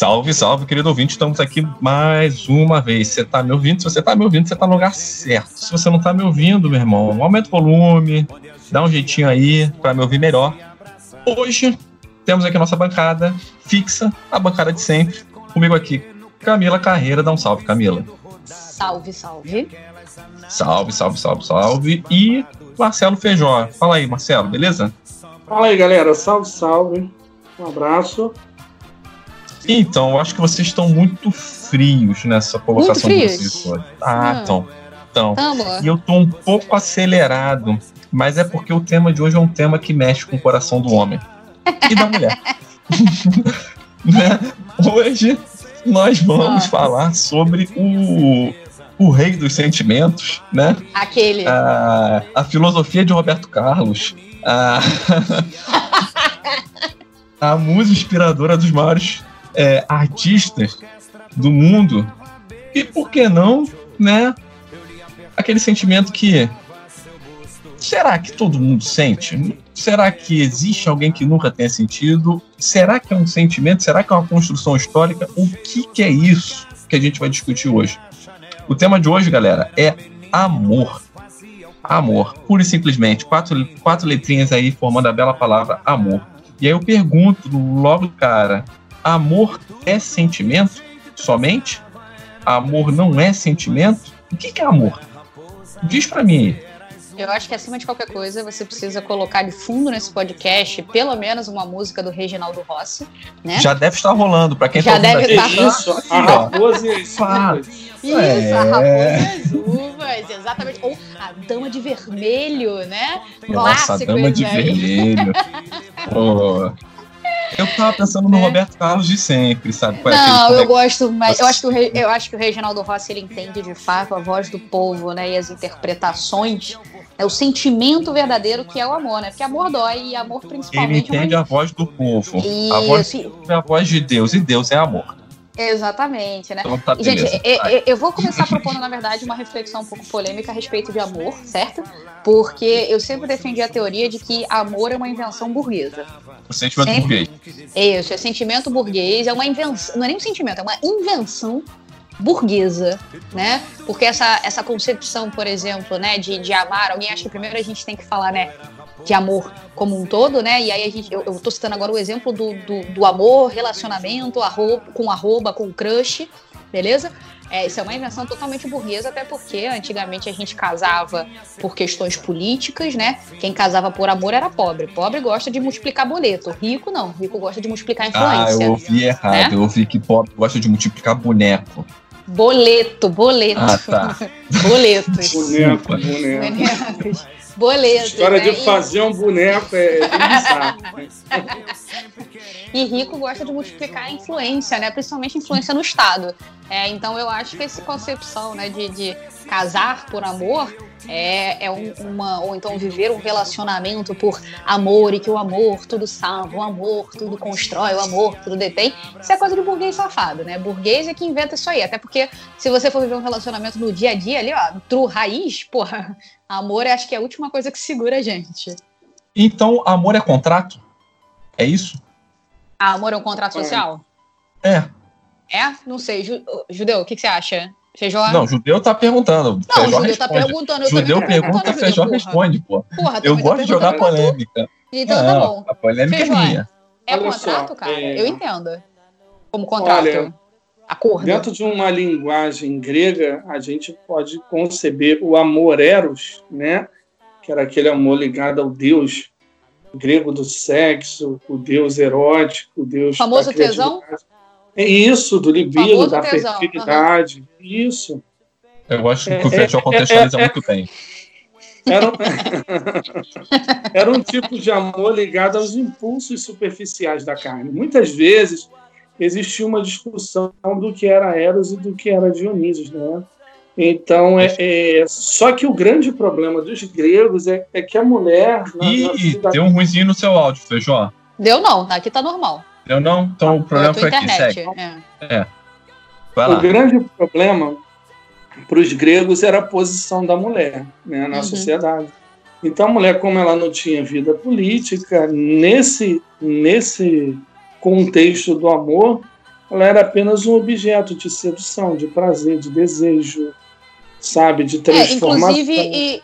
Salve, salve, querido ouvinte. Estamos aqui mais uma vez. Você tá me ouvindo? Se você tá me ouvindo, você tá no lugar certo. Se você não tá me ouvindo, meu irmão, aumenta o volume, dá um jeitinho aí para me ouvir melhor. Hoje temos aqui a nossa bancada fixa, a bancada de sempre. Comigo aqui, Camila Carreira. Dá um salve, Camila. Salve, salve. Salve, salve, salve, salve. E Marcelo Feijó. Fala aí, Marcelo, beleza? Fala aí, galera. Salve, salve. Um abraço. Então, eu acho que vocês estão muito frios nessa colocação Muito de frios? vocês hoje. Ah, então. Então. Amor. E eu tô um pouco acelerado, mas é porque o tema de hoje é um tema que mexe com o coração do homem e da mulher. Né? Hoje nós vamos Ah. falar sobre o, o rei dos sentimentos, né? Aquele. A, a filosofia de Roberto Carlos, a, a musa inspiradora dos maiores é, artistas do mundo. E por que não, né? Aquele sentimento que. Será que todo mundo sente? Será que existe alguém que nunca tenha sentido? Será que é um sentimento? Será que é uma construção histórica? O que, que é isso que a gente vai discutir hoje? O tema de hoje, galera, é amor. Amor, pura e simplesmente. Quatro, quatro letrinhas aí formando a bela palavra amor. E aí eu pergunto logo, cara: amor é sentimento somente? Amor não é sentimento? O que, que é amor? Diz pra mim aí. Eu acho que acima de qualquer coisa, você precisa colocar de fundo nesse podcast pelo menos uma música do Reginaldo Rossi, né? Já deve estar rolando, pra quem Já tá ouvindo deve aqui. estar. Isso, a raposa e as Fala. uvas. Isso, É. a raposa e as uvas, exatamente. Ou a dama de vermelho, né? Nossa, a Clássico dama de aí. vermelho. Pô. Eu tava pensando no Né? Roberto Carlos de sempre, sabe? Qual é Não, aquele- eu gosto, mas eu acho que o, Re- eu acho que o Reginaldo Rossi ele entende de fato a voz do povo, né? E as interpretações, é o sentimento verdadeiro que é o amor, né? Porque amor dói e amor Ele principalmente. entende a voz do povo. A voz do povo é a voz de Deus, e Deus é amor. Exatamente, né? Então tá Gente, eu- eu vou começar propondo, na verdade, uma reflexão um pouco polêmica a respeito de amor, certo? Porque eu sempre defendi a teoria de que amor é uma invenção burguesa. O sentimento Sempre. burguês. Isso, é sentimento burguês, é uma invenção, não é nem um sentimento, é uma invenção burguesa, né? Porque essa, essa concepção, por exemplo, né, de, de amar, alguém acha que primeiro a gente tem que falar, né, de amor como um todo, né? E aí a gente, eu, eu tô citando agora o exemplo do, do, do amor, relacionamento, arroba, com arroba, com crush, beleza? É, isso é uma invenção totalmente burguesa, até porque antigamente a gente casava por questões políticas, né? Quem casava por amor era pobre. Pobre gosta de multiplicar boleto, rico não. Rico gosta de multiplicar Ah, influência. eu ouvi errado. Né? Eu ouvi que pobre gosta de multiplicar boneco. Boleto, boleto. Ah, tá. Boletos. Boneco, boneco. Bonecos. Boletos. História né? de E- fazer um boneco é bem bizarro. E rico gosta de multiplicar a influência, né? Principalmente influência no Estado. É, então eu acho que essa concepção né, de, de casar por amor é, é um- uma. Ou então viver um relacionamento por amor e que o amor tudo salva, o amor tudo constrói, o amor tudo detém. Isso é coisa de burguês safado, né? Burguês é que inventa isso aí. Até porque se você for viver um relacionamento no dia a dia ali, ó, true raiz, porra, amor é acho que é a última coisa que segura a gente. Então, amor é contrato? É isso? Ah, amor é um contrato É. social? É. É? Não sei. Ju- Judeu, o que, que você acha? Feijó? Não, judeu tá perguntando. Não, Feijó o judeu tá responde. perguntando. Eu Judeu pergunta, perguntando, feijó porra. responde, pô. Porra, Eu também tô gosto de jogar perguntando. polêmica. Então tá Não, bom. A polêmica Feijó. é minha. É Olha contrato, só, cara? é- Eu entendo. Como contrato. Olha, Acordo. Dentro de uma linguagem grega, a gente pode conceber o amor eros, né? Que era aquele amor ligado ao deus grego do sexo, o deus erótico, o deus Famoso da criatividade. É isso, do libido, da tesão, fertilidade. Isso. Eu acho que É, o Feijó é, contextualiza é, é. muito bem. Era um... era um tipo de amor ligado aos impulsos superficiais da carne. Muitas vezes existia uma discussão do que era Eros e do que era Dionísio, né? Então, é, é- só que o grande problema dos gregos é, é que a mulher. na- na Ih, sociedade- deu um ruimzinho no seu áudio, Feijó. Deu não, aqui tá normal. Deu não? Então o É problema foi aqui, segue. é. Vai O grande problema para os gregos era a posição da mulher né, na Uhum. sociedade. Então, a mulher, como ela não tinha vida política, nesse, nesse contexto do amor, ela era apenas um objeto de sedução, de prazer, de desejo, sabe, de transformação. É, inclusive, e,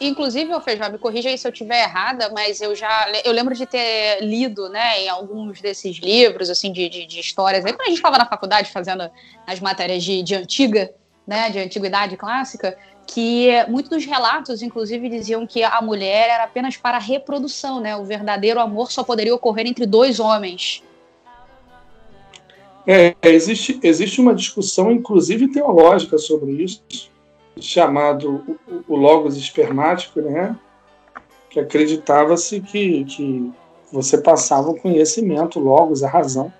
inclusive, o Feijó, me corrija aí se eu estiver errada, mas eu já eu lembro de ter lido, né, em alguns desses livros, assim, de, de, de histórias, aí quando a gente estava na faculdade fazendo as matérias de, de antiga, né, de antiguidade clássica, que muitos dos relatos, inclusive, diziam que a mulher era apenas para a reprodução, né? O verdadeiro amor só poderia ocorrer entre dois homens. É, existe, existe uma discussão, inclusive teológica, sobre isso, chamado o, logos espermático, né? Que acreditava-se que, que você passava o conhecimento, logos, a razão,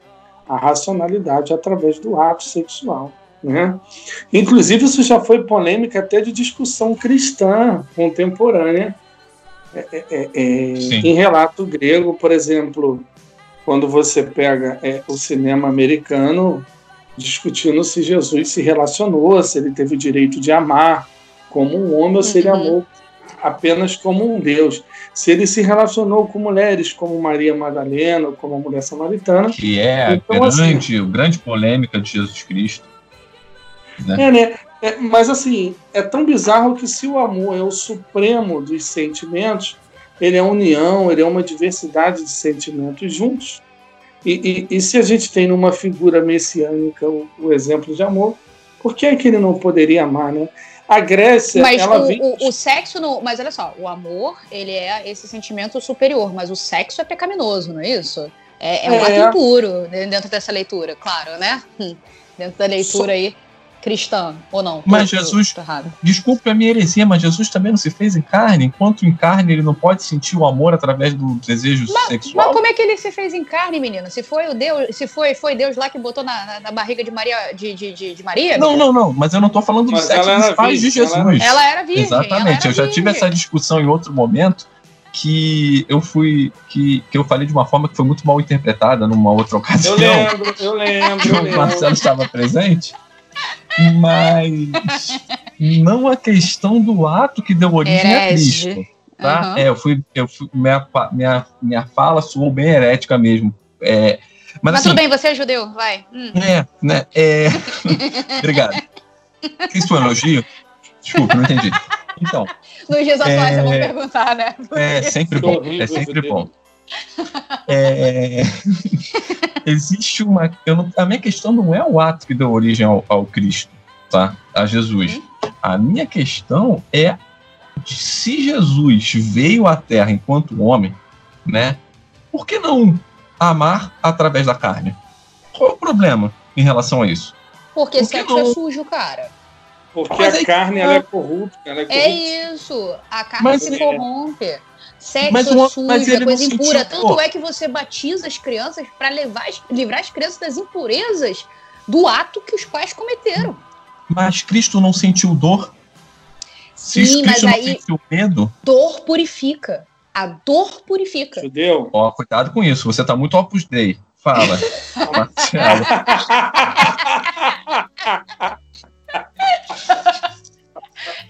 a racionalidade através do ato sexual. Né? Inclusive, isso já foi polêmica até de discussão cristã contemporânea. É, é, é, é em relato grego, por exemplo, quando você pega é, o cinema americano discutindo se Jesus se relacionou, se ele teve o direito de amar como um homem ou se ele uhum. amou apenas como um Deus. Se ele se relacionou com mulheres como Maria Madalena, como a mulher samaritana. Que é então, a grande, assim, grande polêmica de Jesus Cristo. Né? É, né? É, mas assim, é tão bizarro que se o amor é o supremo dos sentimentos, ele é união, ele é uma diversidade de sentimentos juntos. E, e, e se a gente tem numa figura messiânica o, o, exemplo de amor, por que é que ele não poderia amar, né? A Grécia, mas ela o, vem... o, o sexo, no, mas olha só, o amor, ele é esse sentimento superior, mas o sexo é pecaminoso, não é isso? É, é um é. ato impuro dentro dessa leitura, claro, né? Dentro da leitura só... aí cristã, ou não? Mas tô, Jesus, tô, tô desculpe a minha heresia, mas Jesus também não se fez em carne, enquanto em carne ele não pode sentir o amor através do desejo mas, sexual. Mas como é que ele se fez em carne, menina? Se foi o Deus, se foi, foi Deus lá que botou na, na, na barriga de Maria, de, de, de, de Maria? Não, não, não, mas eu não tô falando do mas sexo dos pais de Jesus. Ela era, ela era virgem. Exatamente, era eu já virgem. tive essa discussão em outro momento que eu fui que, que eu falei de uma forma que foi muito mal interpretada numa outra ocasião. Eu lembro, eu lembro. Lembro. o Marcelo estava presente. Mas não a questão do ato que deu origem Herege. a Cristo. Tá? Uhum. É, eu fui, eu fui minha, minha, minha fala soou bem herética mesmo. É, mas, mas assim, tudo bem, você é judeu, vai. Hum. É, né? É... Obrigado. Isso foi um elogio? Desculpa, não entendi. Então. Nos dias atuais é... é bom perguntar, né? É sempre bom. É sempre bom. É... Existe uma. Não, a minha questão não é o ato que deu origem ao, ao Cristo, tá? A Jesus. Uhum. A minha questão é de se Jesus veio à Terra enquanto homem, né? Por que não amar através da carne? Qual é o problema em relação a isso? Porque Por sexo não... é sujo, cara. Porque Mas a carne ela é corrupta. Ela é, é isso. A carne Mas, se é... Sexo mas uma, sujo, mas é coisa impura. Sentiu, Tanto é que você batiza as crianças para livrar as crianças das impurezas do ato que os pais cometeram. Mas Cristo não sentiu dor? Sim, Se Cristo mas aí sentiu medo? Dor purifica. A dor purifica. Judeu. Ó, cuidado com isso. Você tá muito opus dei. Fala. Marcelo.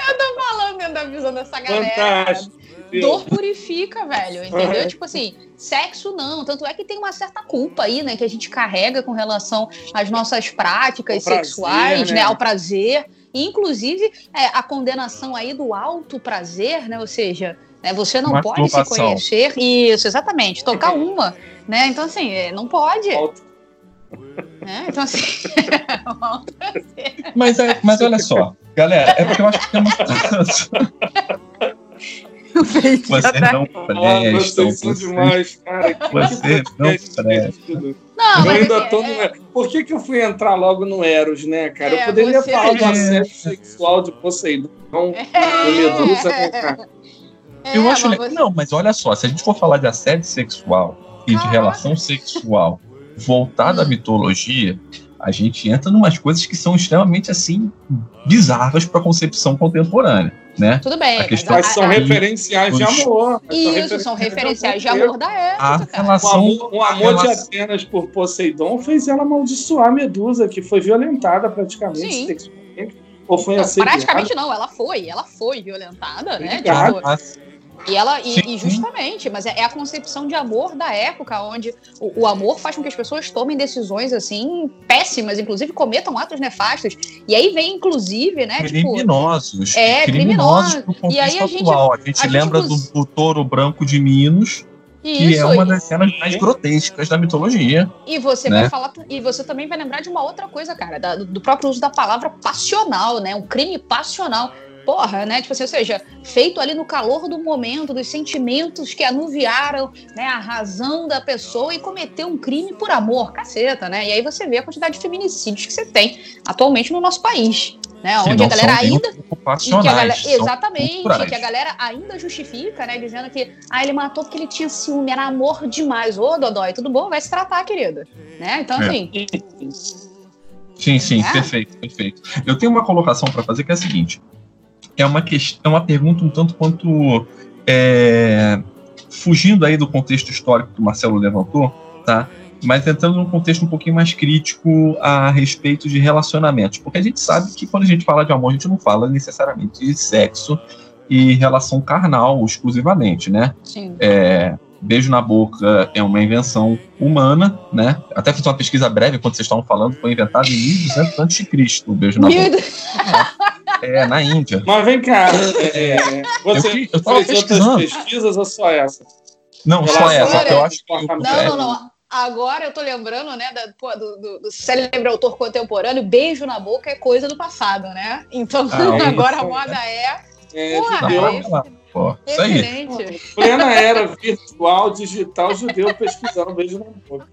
Eu tô falando dentro da visão dessa galera. Fantástico. Dor purifica, velho, entendeu? Tipo assim, sexo não. Tanto é que tem uma certa culpa aí, né, que a gente carrega com relação às nossas práticas prazer, sexuais, né? né? Ao prazer. Inclusive, é, a condenação aí do alto prazer, né? Ou seja, né, você não pode se conhecer. Isso, exatamente. Tocar uma, né? Então, assim, é, não pode. É, então, assim, mas, é, mas olha só, galera, é porque eu acho que tem uma. Você não presta. Vocês demais, cara. Você não presta. Não, eu ainda tô no... É... Por que, que eu fui entrar logo no Eros, né, cara? É, eu poderia falar do assédio sexual de Poseidon, é. Medusa, cara. É, eu acho. Você... Não, mas olha só, se a gente for falar de assédio sexual e de relação sexual voltada hum. à mitologia, a gente entra em umas coisas que são extremamente assim bizarras para a concepção contemporânea, né? Tudo bem. A questão mas são referenciais de amor. Isso, são referenciais de amor da época. A relação, o amor, o de Atenas por Poseidon fez ela amaldiçoar a Medusa, que foi violentada praticamente Sim. sexualmente. Ou foi não, Praticamente não, ela foi, ela foi violentada, né? Tipo, E ela, e, e justamente, mas é, é, a concepção de amor da época, onde o, o, amor faz com que as pessoas tomem decisões assim péssimas, inclusive cometam atos nefastos. E aí vem, inclusive, né? Tipo, criminosos. Tipo, é, criminosos. criminosos e aí a gente. A gente a lembra gente... do, do touro branco de Minos. Isso, que é uma das cenas mais grotescas da mitologia. E você né? vai falar, e você também vai lembrar de uma outra coisa, cara, da, do próprio uso da palavra passional, né? Um crime passional porra, né? Tipo assim, ou seja, feito ali no calor do momento, dos sentimentos que anuviaram né, a razão da pessoa e cometeu um crime por amor, caceta, né? E aí você vê a quantidade de feminicídios que você tem atualmente no nosso país. Né, onde a galera ainda. Que a galera, exatamente, que a galera ainda justifica, né? Dizendo que ah, ele matou porque ele tinha ciúme, era amor demais. Ô, Dodói, tudo bom? Vai se tratar, querida. Né? Então, é. assim. Sim, sim, é? perfeito, perfeito. Eu tenho uma colocação para fazer que é a seguinte: é uma, questão, é uma pergunta um tanto quanto é, fugindo aí do contexto histórico que o Marcelo levantou, tá? Mas entrando num contexto um pouquinho mais crítico a respeito de relacionamentos. Porque a gente sabe que quando a gente fala de amor, a gente não fala necessariamente de sexo e relação carnal exclusivamente, né? Sim. É, beijo na boca é uma invenção humana, né? Até fiz uma pesquisa breve quando vocês estavam falando, foi inventado em 1200 a.C. o beijo na boca. É, na Índia. Mas vem cá, é, é você eu, eu fez outras pesquisas ou só essa? Não, só essa, eu acho que... Não, não, não. Agora eu tô lembrando, né, da, do, do, do, célebre autor contemporâneo, beijo na boca é coisa do passado, né? Então ah, agora a moda é. é Porra, Pô, isso aí. Plena era virtual, digital, judeu pesquisando beijo na boca.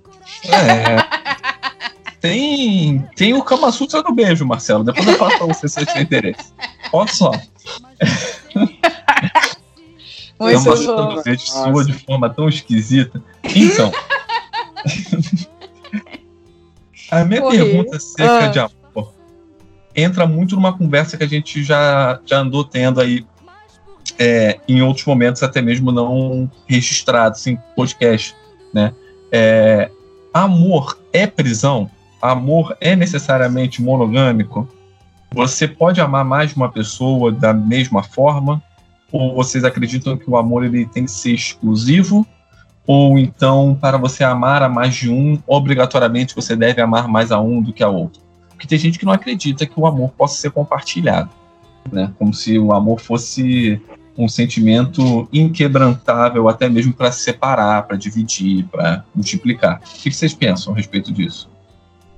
É. Tem, tem o Kama Sutra do beijo, Marcelo. Depois eu falo pra você se você tiver interesse. Olha só. Muito Kama Sutra do beijo soa de forma tão esquisita. Então. a minha Corri. pergunta acerca ah. de amor entra muito numa conversa que a gente já, já andou tendo aí é, em outros momentos, até mesmo não registrados em podcast, né? É, amor é prisão? Amor é necessariamente monogâmico? Você pode amar mais de uma pessoa da mesma forma? Ou vocês acreditam que o amor ele tem que ser exclusivo? Ou então, para você amar a mais de um, obrigatoriamente você deve amar mais a um do que a outro? Porque tem gente que não acredita que o amor possa ser compartilhado, né? Como se o amor fosse um sentimento inquebrantável, até mesmo para se separar, para dividir, para multiplicar. O que vocês pensam a respeito disso?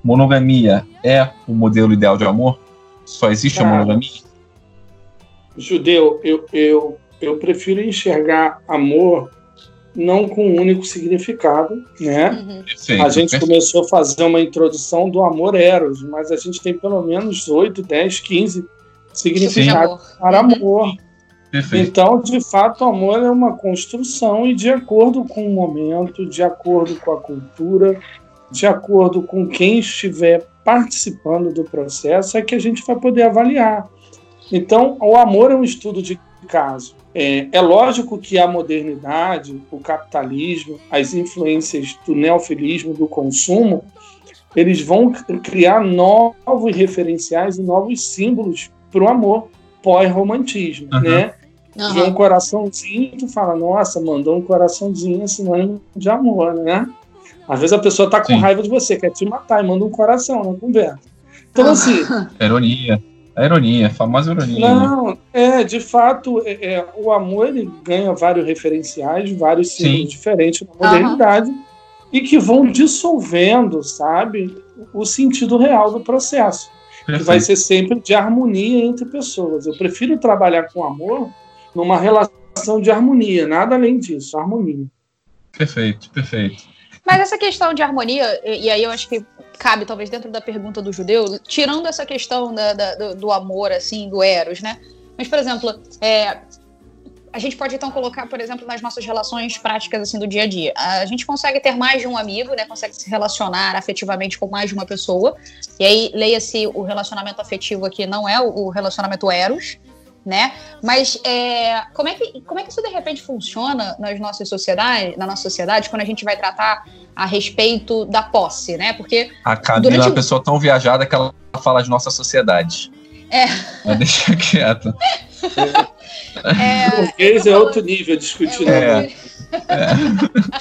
Monogamia é o modelo ideal de amor? Só existe Cara, a monogamia? Judeu, eu, eu, eu prefiro enxergar amor não com um único significado, né? Uhum. A gente perfeito. começou a fazer uma introdução do amor eros, mas a gente tem pelo menos 8, 10, 15 significados Sim. para amor. Perfeito. Então, de fato, o amor é uma construção e de acordo com o momento, de acordo com a cultura, de acordo com quem estiver participando do processo, é que a gente vai poder avaliar. Então, o amor é um estudo de caso. É, é lógico que a modernidade, o capitalismo, as influências do neofilismo, do consumo, eles vão criar novos referenciais e novos símbolos para o amor pós-romantismo, uhum. né? Uhum. Vê um coraçãozinho, tu fala, nossa, mandou um coraçãozinho, sinônimo de amor, né? Às vezes a pessoa tá com Sim. raiva de você, quer te matar e manda um coração na conversa. Então, ah. assim. É ironia. A ironia, a famosa ironia. Não, né? é, de fato, é, é, o amor ele ganha vários referenciais, vários símbolos diferentes na modernidade uhum. e que vão dissolvendo, sabe, o sentido real do processo. Perfeito. Que vai ser sempre de harmonia entre pessoas. Eu prefiro trabalhar com amor numa relação de harmonia, nada além disso, harmonia. Perfeito, perfeito. Mas essa questão de harmonia, e aí eu acho que cabe talvez dentro da pergunta do judeu, tirando essa questão da, da, do, do, amor, assim, do eros, né? Mas, por exemplo, é, a gente pode então colocar, por exemplo, nas nossas relações práticas assim do dia a dia. A gente consegue ter mais de um amigo, né? Consegue se relacionar afetivamente com mais de uma pessoa. E aí, leia-se o relacionamento afetivo aqui não é o relacionamento eros, né? Mas é, como, é que, como é que isso de repente funciona nas nossas sociedades, na nossa sociedade, quando a gente vai tratar a respeito da posse, né? Porque a Camila é uma pessoa tão viajada que ela fala de nossa sociedade. É. Mas deixa quieto. É, Burguês é outro nível discutir. É, é.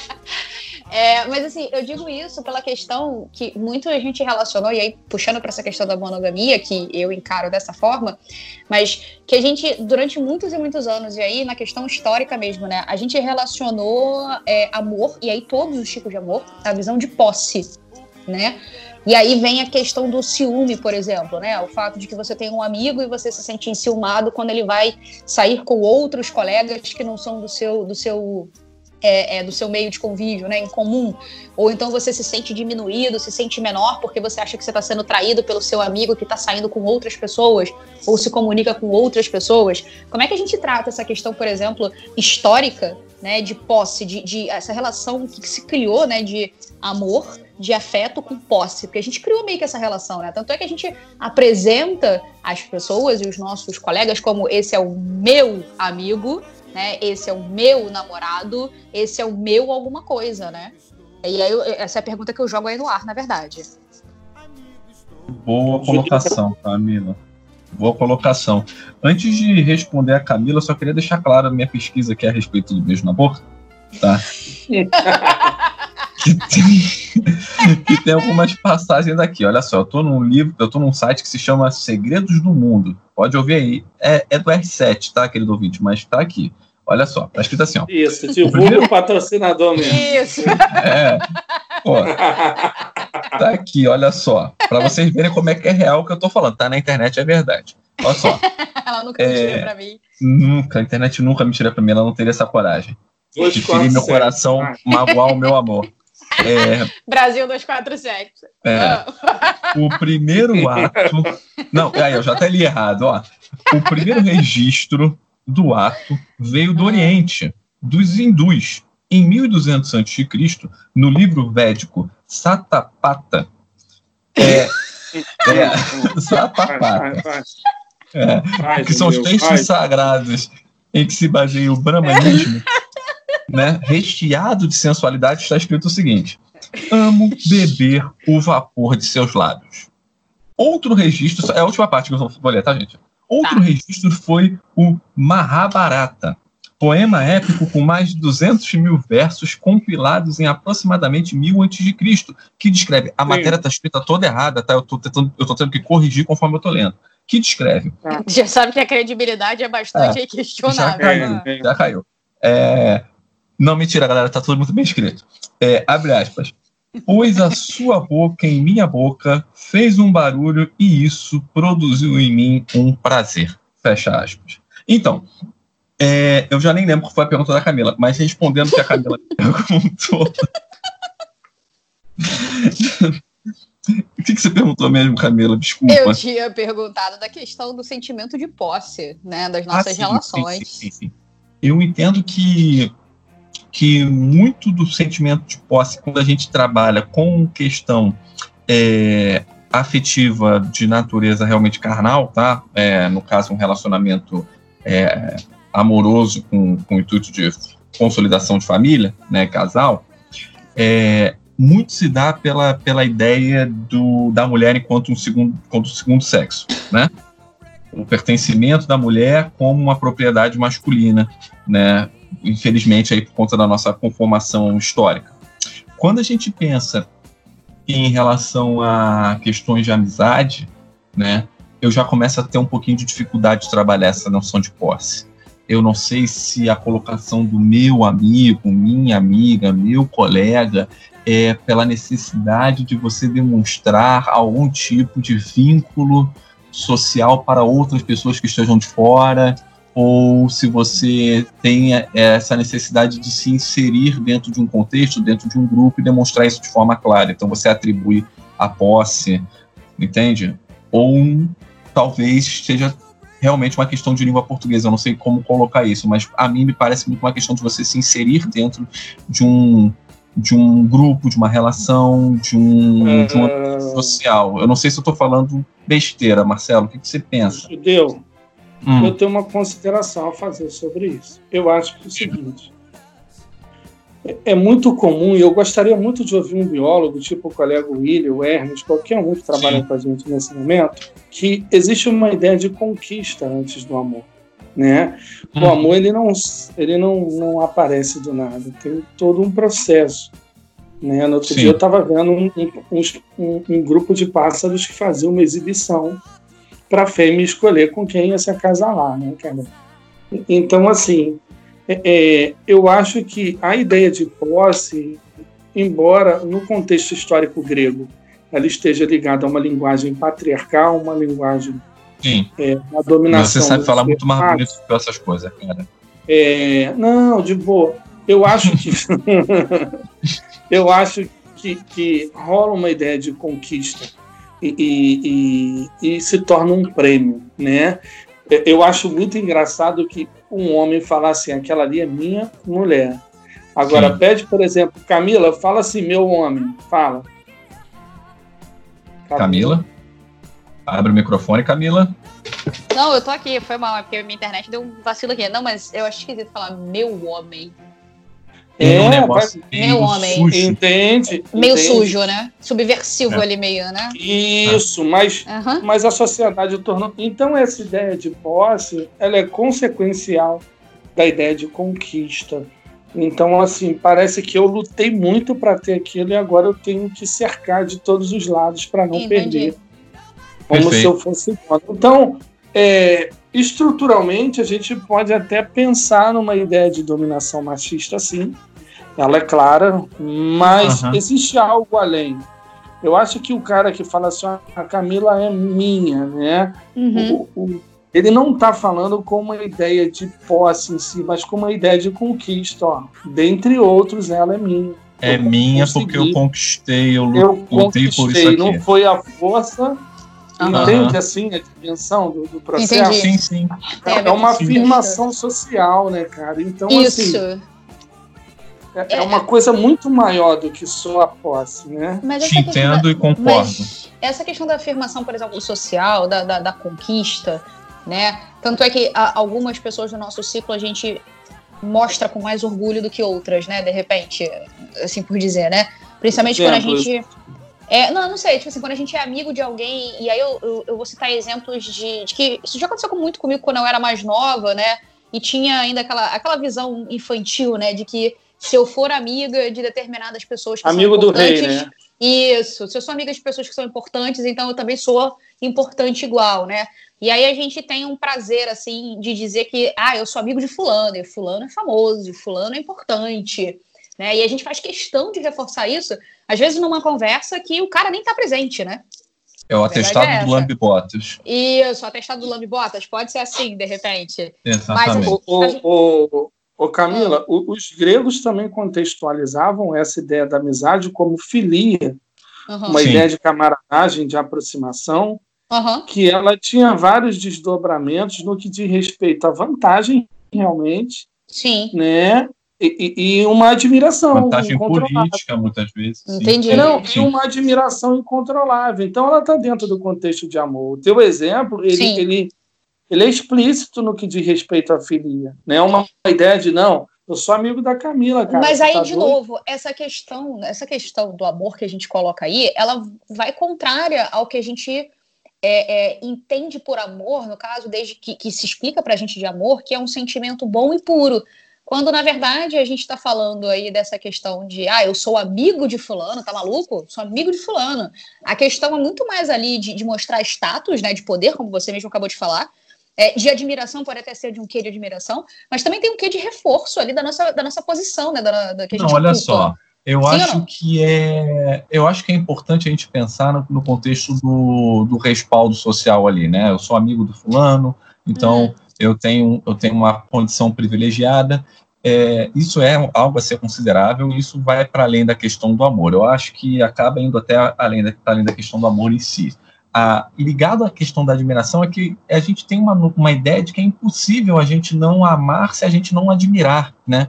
É, mas assim, eu digo isso pela questão que muito a gente relacionou, e aí puxando para essa questão da monogamia, que eu encaro dessa forma, mas que a gente, durante muitos e muitos anos, e aí na questão histórica mesmo, né, a gente relacionou é, amor, e aí todos os tipos de amor, a visão de posse, né? E aí vem a questão do ciúme, por exemplo, né? O fato de que você tem um amigo e você se sente enciumado quando ele vai sair com outros colegas que não são do seu, do seu é, é, do seu meio de convívio, né, em comum, ou então você se sente diminuído, se sente menor porque você acha que você está sendo traído pelo seu amigo que está saindo com outras pessoas ou se comunica com outras pessoas. Como é que a gente trata essa questão, por exemplo, histórica, né, de posse, de, de essa relação que se criou, né, de amor, de afeto com posse, porque a gente criou meio que essa relação, né? Tanto é que a gente apresenta as pessoas e os nossos colegas como esse é o meu amigo, né? Esse é o meu namorado, esse é o meu alguma coisa, né? E aí, essa é a pergunta que eu jogo aí no ar, na verdade. Boa colocação, Camila. Boa colocação. Antes de responder a Camila, eu só queria deixar claro a minha pesquisa aqui a respeito do beijo na boca. Tá? que, tem, que tem algumas passagens daqui. Olha só, eu tô num livro, eu tô num site que se chama Segredos do Mundo. Pode ouvir aí. É, é do R7, tá, querido ouvinte? Mas tá aqui. Olha só, tá escrito assim, ó. Isso, divulga o, primeiro... o patrocinador mesmo. Isso. É. Pô, tá aqui, olha só. Para vocês verem como é que é real o que eu tô falando. Tá na internet, é verdade. Olha só. ela nunca é... mentira pra mim. Nunca, a internet nunca mentira pra mim, ela não teria essa coragem. De ferir meu coração, magoar o meu amor. É... Brasil 247. É. O primeiro ato. Não, aí eu já até li errado, ó. O primeiro registro do ato veio do Oriente, dos hindus. Em 1200 a.C., no livro védico Satapata, é, é, Satapata, é, que são os textos sagrados em que se baseia o brahmanismo, né, recheado de sensualidade, está escrito o seguinte: Amo beber o vapor de seus lábios. Outro registro, é a última parte que eu vou ler, tá, gente? Outro tá. registro foi o Mahabharata, poema épico com mais de 200 mil versos compilados em aproximadamente mil antes de Cristo, que descreve. A Sim. matéria está escrita toda errada, tá? Eu estou tentando, eu tô tendo que corrigir conforme eu estou lendo. Que descreve. Já sabe que a credibilidade é bastante é, questionável. Já caiu. Né? Já caiu. É, não, mentira, galera, tá tudo muito bem escrito. É, abre aspas. Pôs a sua boca em minha boca, fez um barulho e isso produziu em mim um prazer. Fecha aspas. Então, é, eu já nem lembro qual foi a pergunta da Camila, mas respondendo que a Camila perguntou. O que, que, você perguntou mesmo, Camila? Desculpa. Eu tinha perguntado da questão do sentimento de posse, né? Das nossas ah, sim, relações. Sim, sim, eu entendo que que muito do sentimento de posse, quando a gente trabalha com questão é, afetiva de natureza realmente carnal, tá? É, no caso, um relacionamento é, amoroso com, com o intuito de consolidação de família, né, casal, é, muito se dá pela, pela ideia do, da mulher enquanto um segundo, enquanto segundo sexo, né? O pertencimento da mulher como uma propriedade masculina, né? Infelizmente, aí por conta da nossa conformação histórica. Quando a gente pensa em relação a questões de amizade, né, eu já começo a ter um pouquinho de dificuldade de trabalhar essa noção de posse. Eu não sei se a colocação do meu amigo, minha amiga, meu colega é pela necessidade de você demonstrar algum tipo de vínculo social para outras pessoas que estejam de fora, ou se você tem é, essa necessidade de se inserir dentro de um contexto, dentro de um grupo e demonstrar isso de forma clara. Então você atribui a posse, entende? Ou talvez seja realmente uma questão de língua portuguesa, eu não sei como colocar isso, mas a mim me parece muito uma questão de você se inserir dentro de um de um grupo, de uma relação, de um, de uma social. Eu não sei se eu estou falando besteira, Marcelo. O que, que você pensa? Judeu, hum. eu tenho uma consideração a fazer sobre isso. Eu acho que é o seguinte: é muito comum, e eu gostaria muito de ouvir um biólogo, tipo o colega William, o Hermes, qualquer um que trabalha com a gente nesse momento, que existe uma ideia de conquista antes do amor. né? O uhum. amor ele não ele não, não aparece do nada, tem todo um processo. Né? No outro Sim. dia eu estava vendo um, um, um, um, grupo de pássaros que fazia uma exibição para a fêmea escolher com quem ia se acasalar, né, cara? Então, assim, é, é, eu acho que a ideia de posse, embora no contexto histórico grego ela esteja ligada a uma linguagem patriarcal, uma linguagem Sim. É, a dominação. Você sabe falar muito mais bonito que essas coisas, cara. É, não, de boa. Eu acho que eu acho que, que rola uma ideia de conquista e, e, e, se torna um prêmio, né? Eu acho muito engraçado que um homem falar assim, aquela ali é minha mulher. Agora, Sim. pede, por exemplo, Camila, fala assim, meu homem, fala. Camila? Abre o microfone, Camila. Não, eu tô aqui, foi mal, é porque minha internet deu um vacilo aqui. Não, mas eu acho esquisito falar meu homem. É, um negócio meu homem. Sujo. Entende? Meio entende. sujo, né? Subversivo é. ali meio, né? Isso, mas, uhum. mas a sociedade tornou. Então, essa ideia de posse, ela é consequencial da ideia de conquista. Então, assim, parece que eu lutei muito para ter aquilo e agora eu tenho que cercar de todos os lados para não Entendi. perder. Como Perfeito. se eu fosse. Então, é, estruturalmente, a gente pode até pensar numa ideia de dominação machista, sim, ela é clara, mas uhum. existe algo além. Eu acho que o cara que fala assim, ah, a Camila é minha, né? Uhum. O, o, ele não está falando com uma ideia de posse em si, mas com uma ideia de conquista. Ó. Dentre outros, ela é minha. É eu minha consegui. porque eu conquistei, eu, eu lutei por isso aqui. Não foi a força, uhum. entende assim a dimensão do, do processo? Entendi. Sim, sim. É, é uma afirmação social, né, cara? Então, assim, isso. assim é, é, uma coisa muito maior do que só a posse, né? Mas Te entendo da, e concordo. essa questão da afirmação, por exemplo, social, da, da, da conquista, né? Tanto é que a, algumas pessoas do nosso ciclo a gente mostra com mais orgulho do que outras, né? De repente, assim por dizer, né? Principalmente quando a gente. É, não, não sei, tipo assim, quando a gente é amigo de alguém, e aí eu, eu, eu vou citar exemplos de, de, que isso já aconteceu muito comigo quando eu era mais nova, né? E tinha ainda aquela, aquela visão infantil, né? De que se eu for amiga de determinadas pessoas que Amigo são importantes. Do rei, né? Isso. Se eu sou amiga de pessoas que são importantes, então eu também sou importante igual, né? E aí a gente tem um prazer, assim, de dizer que, ah, eu sou amigo de fulano, e fulano é famoso, e fulano é importante, né? E a gente faz questão de reforçar isso, às vezes numa conversa que o cara nem tá presente, né? É o atestado é do Lambibotas. Isso, o atestado do Lambibotas. Pode ser assim, de repente. Exatamente. Mas, o, gente... o, Ô Camila, hum. os gregos também contextualizavam essa ideia da amizade como filia, uhum. uma Sim. ideia de camaradagem, de aproximação, uhum. que ela tinha vários desdobramentos no que diz respeito à vantagem, realmente, Sim. né? E, e, uma admiração. Vantagem política, muitas vezes. Entendi. Não, e uma admiração incontrolável. Então, ela está dentro do contexto de amor. O teu exemplo, ele, ele ele é explícito no que diz respeito à filia. Não é uma ideia de, não, eu sou amigo da Camila, cara. Mas aí, tá de doido? novo, essa questão, essa questão do amor que a gente coloca aí, ela vai contrária ao que a gente é, é, entende por amor, no caso, desde que, que se explica pra gente de amor, que é um sentimento bom e puro. Quando, na verdade, a gente está falando aí dessa questão de, ah, eu sou amigo de fulano, tá maluco? Sou amigo de fulano. A questão é muito mais ali de, de mostrar status, né, de poder, como você mesmo acabou de falar, é, de admiração, pode até ser de um quê de admiração, mas também tem um quê de reforço ali da nossa, da nossa posição, né? Da, da que a gente não, olha ocupa. só. Eu Sim acho que é, eu acho que é importante a gente pensar no, no, contexto do, do respaldo social ali, né? Eu sou amigo do fulano, então hum. eu tenho eu tenho uma condição privilegiada. É, isso é algo a ser considerável. Isso vai para além da questão do amor. Eu acho que acaba indo até além da, além da questão do amor em si a, ligado à questão da admiração é que a gente tem uma, uma ideia de que é impossível a gente não amar se a gente não admirar, né?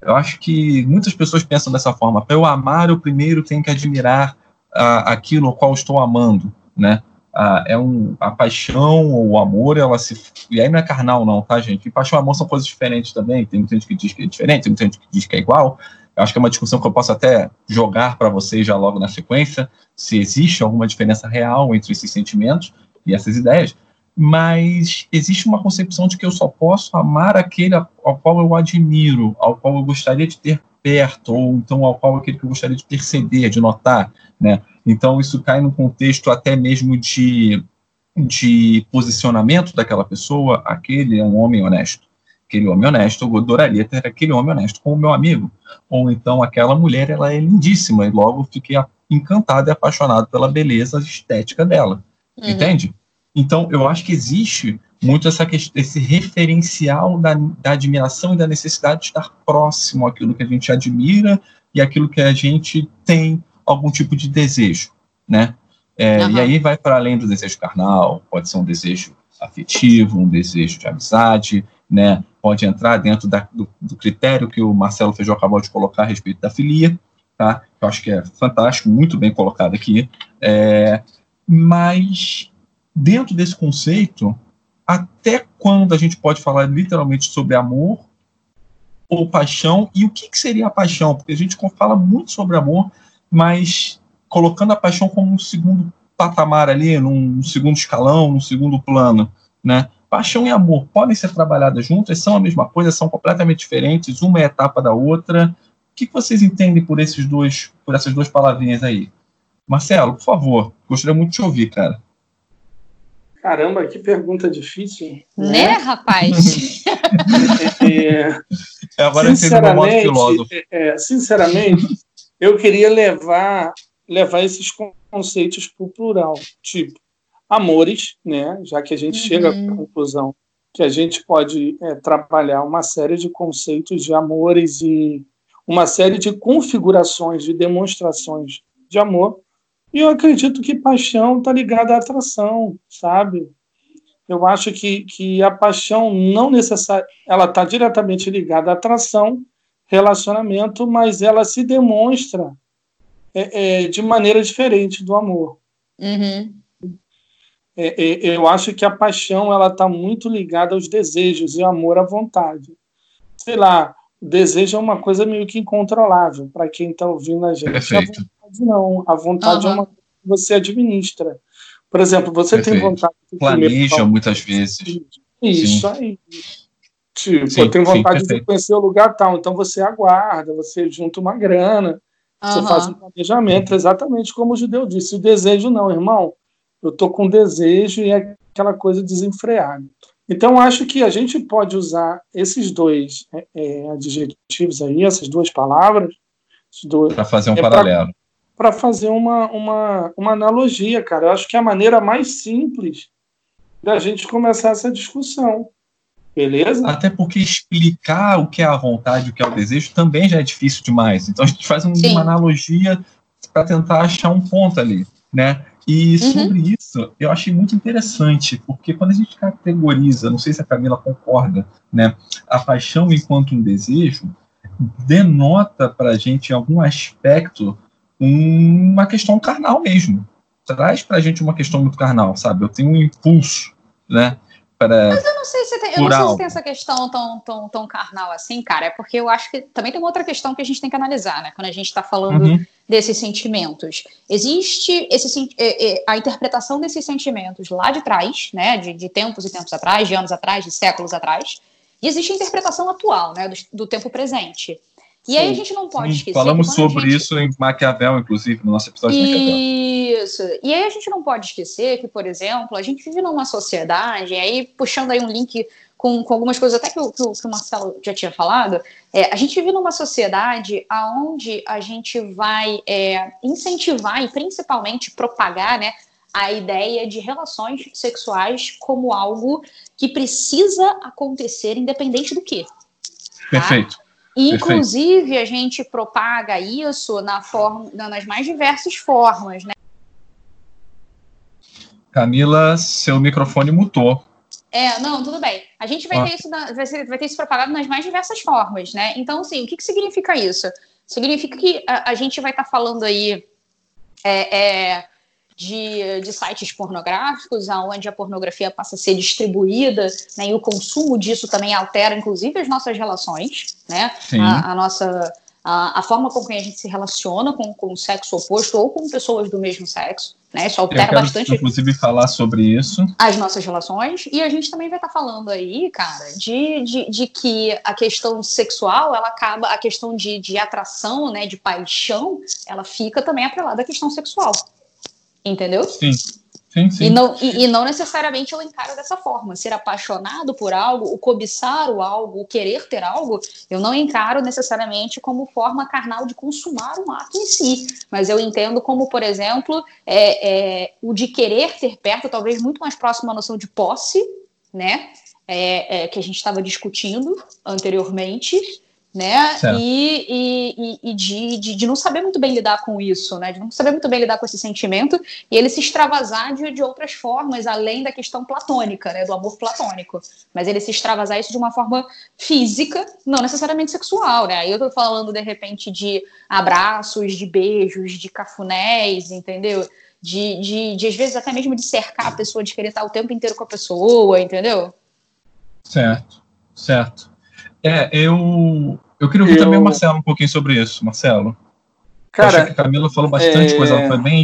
Eu acho que muitas pessoas pensam dessa forma. Para eu amar, eu primeiro tenho que admirar a, aquilo ao qual estou amando, né? A, é um, a paixão ou o amor, ela se. E aí não é carnal, não, tá, gente? E paixão e amor são coisas diferentes também. Tem muita gente que diz que é diferente, tem muita gente que diz que é igual. Eu acho que é uma discussão que eu posso até jogar para vocês já logo na sequência, se existe alguma diferença real entre esses sentimentos e essas ideias. mas existe uma concepção de que eu só posso amar aquele ao qual eu admiro, ao qual eu gostaria de ter perto, ou então ao qual aquele que eu gostaria de perceber, de notar, né? Então isso cai no contexto até mesmo de, de posicionamento daquela pessoa, aquele é um homem honesto. Aquele homem honesto, eu adoraria ter aquele homem honesto como meu amigo. Ou então aquela mulher, ela é lindíssima, e logo fiquei encantado e apaixonado pela beleza estética dela. Uhum. Entende? Então, eu acho que existe muito essa questão, esse referencial da, da, admiração e da necessidade de estar próximo àquilo que a gente admira e aquilo que a gente tem algum tipo de desejo, né? É, uhum. E aí vai para além do desejo carnal, pode ser um desejo afetivo, um desejo de amizade, né? Pode entrar dentro da, do, do, critério que o Marcelo Feijó acabou de colocar a respeito da filia, tá? Eu acho que é fantástico, muito bem colocado aqui. É, mas dentro desse conceito, até quando a gente pode falar literalmente sobre amor ou paixão e o que, que seria a paixão? Porque a gente fala muito sobre amor, mas colocando a paixão como um segundo patamar ali, num segundo escalão, num segundo plano, né? Paixão e amor podem ser trabalhadas juntas, são a mesma coisa, são completamente diferentes, uma é etapa da outra. O que vocês entendem por esses dois, por essas duas palavrinhas aí? Marcelo, por favor, gostaria muito de te ouvir, cara. Caramba, que pergunta difícil. Né, né rapaz? é, é, agora sinceramente, é, é, sinceramente, eu queria levar, levar esses conceitos para o plural. Tipo, amores, né? já que a gente uhum. chega à uhum. conclusão que a gente pode é, trabalhar uma série de conceitos de amores e uma série de configurações, de demonstrações de amor, e eu acredito que paixão está ligada à atração, sabe? Eu acho que, que a paixão não necessariamente, ela está diretamente ligada à atração, relacionamento, mas ela se demonstra é, é, de maneira diferente do amor. Uhum. É, é eu acho que a paixão ela está muito ligada aos desejos e o amor à vontade. Sei lá, o desejo é uma coisa meio que incontrolável para quem está ouvindo a gente. Perfeito vontade, não. A vontade uhum. é uma coisa que você administra. Por exemplo, você Perfeito. tem vontade de Planeja muitas vezes. Isso sim. aí. Tipo, sim, eu tenho vontade sim, de conhecer o lugar tal, então você aguarda, você junta uma grana, uhum. você faz um planejamento, exatamente como o judeu disse. O desejo não, irmão. Eu tô com desejo e é aquela coisa desenfreada. Então, acho que a gente pode usar esses dois é, é adjetivos aí, essas duas palavras. Para fazer um é paralelo para fazer uma, uma, uma analogia, cara. Eu acho que é a maneira mais simples da gente começar essa discussão. Beleza? Até porque explicar o que é a vontade, o que é o desejo, também já é difícil demais. Então a gente faz um, uma analogia para tentar achar um ponto ali, né? E uhum. sobre isso, eu achei muito interessante, porque quando a gente categoriza, não sei se a Camila concorda, né, a paixão enquanto um desejo, denota para a gente algum aspecto uma questão carnal mesmo. Traz pra gente uma questão muito carnal, sabe? Eu tenho um impulso, né? Para Mas eu não sei se tem, eu não sei se tem essa questão tão, tão, tão carnal assim, cara. É porque eu acho que também tem uma outra questão que a gente tem que analisar, né? Quando a gente está falando uhum. Desses sentimentos. Existe esse, é, é, a interpretação desses sentimentos lá de trás, né? De, de tempos e tempos atrás, de anos atrás, de séculos atrás. E existe a interpretação atual, né? do, do tempo presente. E Sim. aí a gente não pode esquecer. Falamos sobre gente... isso em Maquiavel, inclusive, no nosso episódio de Maquiavel. Isso. E aí a gente não pode esquecer que, por exemplo, a gente vive numa sociedade, e aí puxando aí um link com, com algumas coisas até que o, que o, que o Marcelo já tinha falado, é, a gente vive numa sociedade onde a gente vai é, incentivar e principalmente propagar, né, a ideia de relações sexuais como algo que precisa acontecer independente do que. Tá? Perfeito. Inclusive, Perfeito. a gente propaga isso na forma, nas mais diversas formas, né? Camila, seu microfone mutou. É, não, tudo bem. A gente vai, ah. ter, isso na, vai, ser, vai ter isso propagado nas mais diversas formas, né? Então, assim, o que, que significa isso? Significa que a, a gente vai estar tá falando aí é, é, de, de sites pornográficos, onde a pornografia passa a ser distribuída, né, e o consumo disso também altera, inclusive, as nossas relações, né, a, a, nossa, a, a forma com que a gente se relaciona com, com o sexo oposto ou com pessoas do mesmo sexo. Né? Isso altera Eu quero, bastante. Inclusive, falar sobre isso. As nossas relações. E a gente também vai estar tá falando aí, cara, de, de, de, que a questão sexual, ela acaba, a questão de, de atração, né, de paixão, ela fica também atrelada à questão sexual. Entendeu? Sim. Sim, sim. E, não, e, e, não necessariamente eu encaro dessa forma. Ser apaixonado por algo, o cobiçar o algo, o querer ter algo, eu não encaro necessariamente como forma carnal de consumar um ato em si. Mas eu entendo como, por exemplo, é, é, o de querer ter perto, talvez muito mais próximo à noção de posse, né? É, é que a gente estava discutindo anteriormente né? E, e, e de, de, de, não saber muito bem lidar com isso, né? De não saber muito bem lidar com esse sentimento e ele se extravasar de, de outras formas, além da questão platônica, né? Do amor platônico. Mas ele se extravasar isso de uma forma física, não necessariamente sexual, né? Aí eu tô falando, de repente, de abraços, de beijos, de cafunés, entendeu? De, de, de, às vezes, até mesmo de cercar a pessoa, de querer estar o tempo inteiro com a pessoa, entendeu? Certo, certo. É, eu, eu queria ouvir eu... também o Marcelo um pouquinho sobre isso, Marcelo. Cara, que a Camila falou bastante é... coisa, ela foi bem,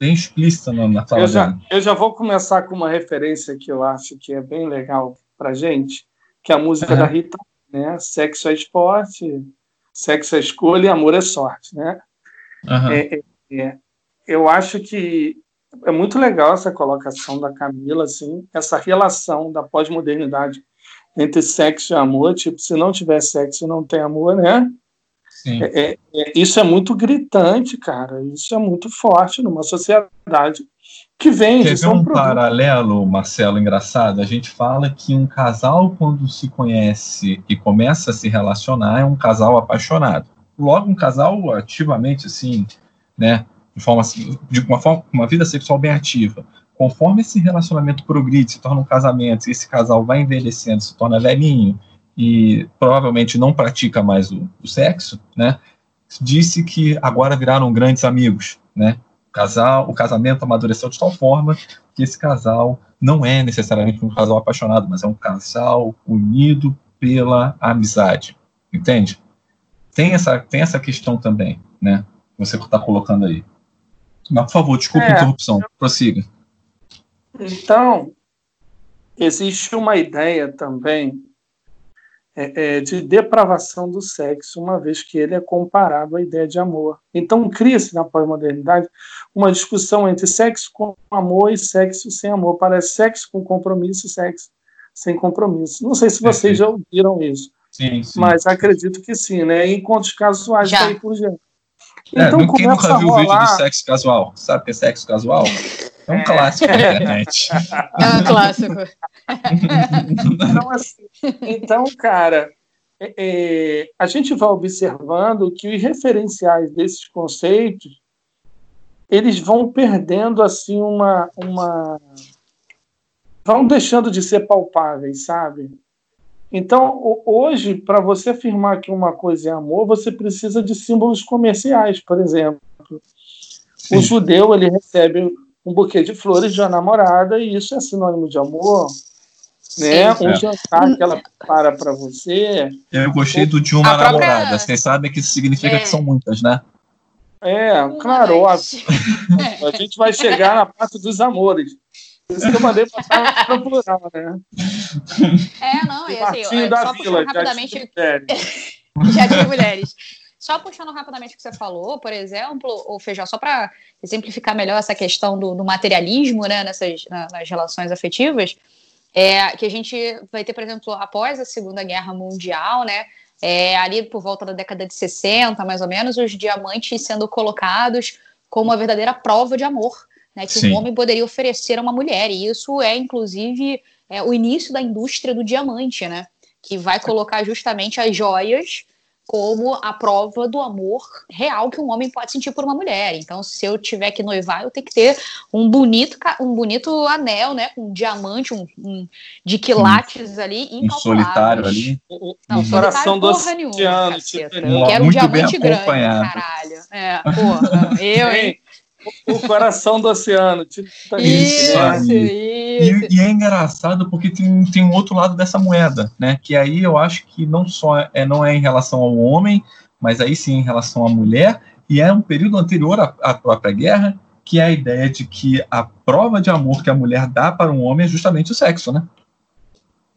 bem explícita na, na fala eu já, dela. Eu já vou começar com uma referência que eu acho que é bem legal pra gente, que é a música da Rita, né? Sexo é esporte, sexo é escolha e amor é sorte, né? Uhum. É, é, eu acho que é muito legal essa colocação da Camila, assim, essa relação da pós-modernidade entre sexo e amor, tipo, se não tiver sexo, não tem amor, né? Sim. É, é, é, isso é muito gritante, cara. Isso é muito forte numa sociedade que vem. Quer ver um, um paralelo, Marcelo, engraçado? A gente fala que um casal, quando se conhece e começa a se relacionar, é um casal apaixonado. Logo, um casal ativamente, assim, né? De, forma, de uma, forma, uma vida sexual bem ativa conforme esse relacionamento progride, se torna um casamento, e esse casal vai envelhecendo, se torna velhinho e provavelmente não pratica mais o, o sexo, né? Disse que agora viraram grandes amigos, né? O casal, o casamento amadureceu de tal forma que esse casal não é necessariamente um casal apaixonado, mas é um casal unido pela amizade, entende? Tem essa, tem essa questão também, né? Você está colocando aí. Mas, por favor, desculpa é, a interrupção, prossiga. Então, existe uma ideia também é, é, de depravação do sexo, uma vez que ele é comparado à ideia de amor. Então, cria-se na pós-modernidade uma discussão entre sexo com amor e sexo sem amor. Parece sexo com compromisso e sexo sem compromisso. Não sei se vocês já ouviram isso. Sim, sim. Mas acredito que sim, né? Encontros casuais já. aí por diante. É, então, quem nunca viu o vídeo de sexo casual? Sabe o que é sexo casual? É um clássico da internet. É um clássico. então, assim, então, cara, é, é, a gente vai observando que os referenciais desses conceitos eles vão perdendo assim uma, uma vão deixando de ser palpáveis, sabe? Então, hoje, para você afirmar que uma coisa é amor, você precisa de símbolos comerciais, por exemplo. Sim. O judeu ele recebe um buquê de flores de uma namorada e isso é sinônimo de amor. Né? Sim, um é. jantar que ela prepara para você. Eu gostei do de uma própria... namorada. Vocês sabem que isso significa é. que são muitas, né? É, claro, óbvio. a gente vai chegar na parte dos amores. Isso que eu mandei passar para plural, né? É, não, e assim, da só vila, rapidamente. Já tive mulheres. Só puxando rapidamente o que você falou, por exemplo, ou Feijão, só para exemplificar melhor essa questão do, do materialismo né, nessas, na, nas relações afetivas, é, que a gente vai ter, por exemplo, após a Segunda Guerra Mundial, né, é, ali por volta da década de 60, mais ou menos, os diamantes sendo colocados como uma verdadeira prova de amor, né, que Sim. um homem poderia oferecer a uma mulher. E isso é, inclusive, é, o início da indústria do diamante, né, que vai colocar justamente as joias como a prova do amor real que um homem pode sentir por uma mulher. Então, se eu tiver que noivar, eu tenho que ter um bonito, um bonito anel, né, um diamante, um, um de quilates ali, um solitário ali, não, um coração do oceano, tipo, eu quero um diamante grande, caralho. É, porra, eu, hein? O coração do oceano. Tipo, tá isso, isso. E, e, é engraçado porque tem, tem um outro lado dessa moeda, né? Que aí eu acho que não só é, não é em relação ao homem, mas aí sim em relação à mulher, e é um período anterior à, à própria guerra, que é a ideia de que a prova de amor que a mulher dá para um homem é justamente o sexo, né?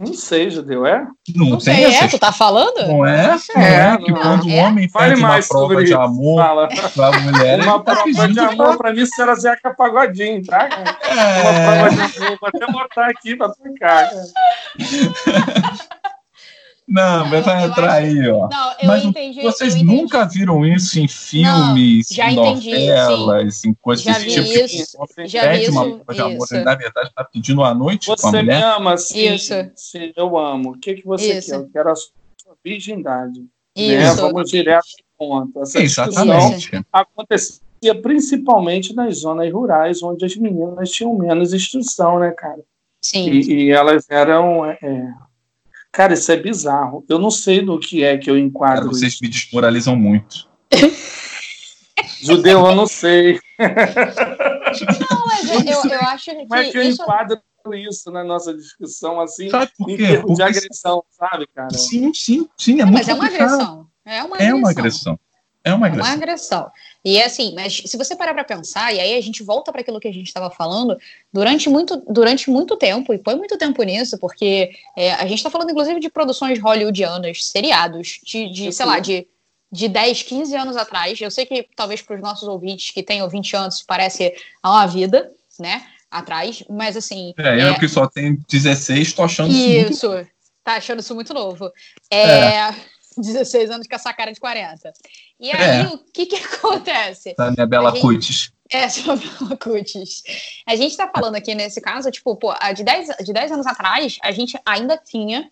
Não sei, Judeu, é? Não, não tem sei, essa. É, tu tá falando? Não é? Não é, é que quando o é? homem faz uma prova de amor para a mulher. Uma tá prova de amor para mim será Zeca Pagodinho, tá? É... Uma prova de amor, vou até botar aqui para tocar. Não, vai entrar aí, ó. Não, eu Mas entendi. Vocês eu nunca entendi. viram isso em filmes, não, já entendi, novelas, sim. em coisas já desse tipo? Isso, você já pede uma prova de amor, ele, na verdade está pedindo à noite você com a mulher. Você me ama, sim, isso. sim, eu amo. O que, que você isso. quer? Eu quero a sua virgindade. Né? Isso. Né? Vamos direto ao ponto. Essa Exatamente. acontecia principalmente nas zonas rurais, onde as meninas tinham menos instrução, né, cara? Sim. E, e elas eram... É, Cara, isso é bizarro. Eu não sei no que é que eu enquadro. Cara, vocês isso. me desmoralizam muito. Judeu, eu não sei. Não, mas eu, eu, eu acho que. Como é que eu isso... enquadro isso na nossa discussão, assim, sabe por quê? Porque de agressão, sabe, cara? Sim, sim, sim. É, muito mas é uma agressão. É uma agressão. É uma agressão. É uma agressão. É uma agressão. E é assim, mas se você parar para pensar, e aí a gente volta para aquilo que a gente estava falando, durante muito, durante muito tempo, e foi muito tempo nisso, porque é, a gente está falando inclusive de produções hollywoodianas, seriados, de, de sei lá, de, de 10, 15 anos atrás. Eu sei que talvez para os nossos ouvintes que tenham 20 anos parece uma vida, né? Atrás, mas assim. É, eu é... que só tenho 16, tô achando isso. Isso, muito... tá achando isso muito novo. é... é. 16 anos com essa cara de 40. E aí, é. o que que acontece? A minha bela gente... cutis. É, sua bela cutis. A gente tá falando aqui nesse caso, tipo, pô, de 10, de 10 anos atrás, a gente ainda tinha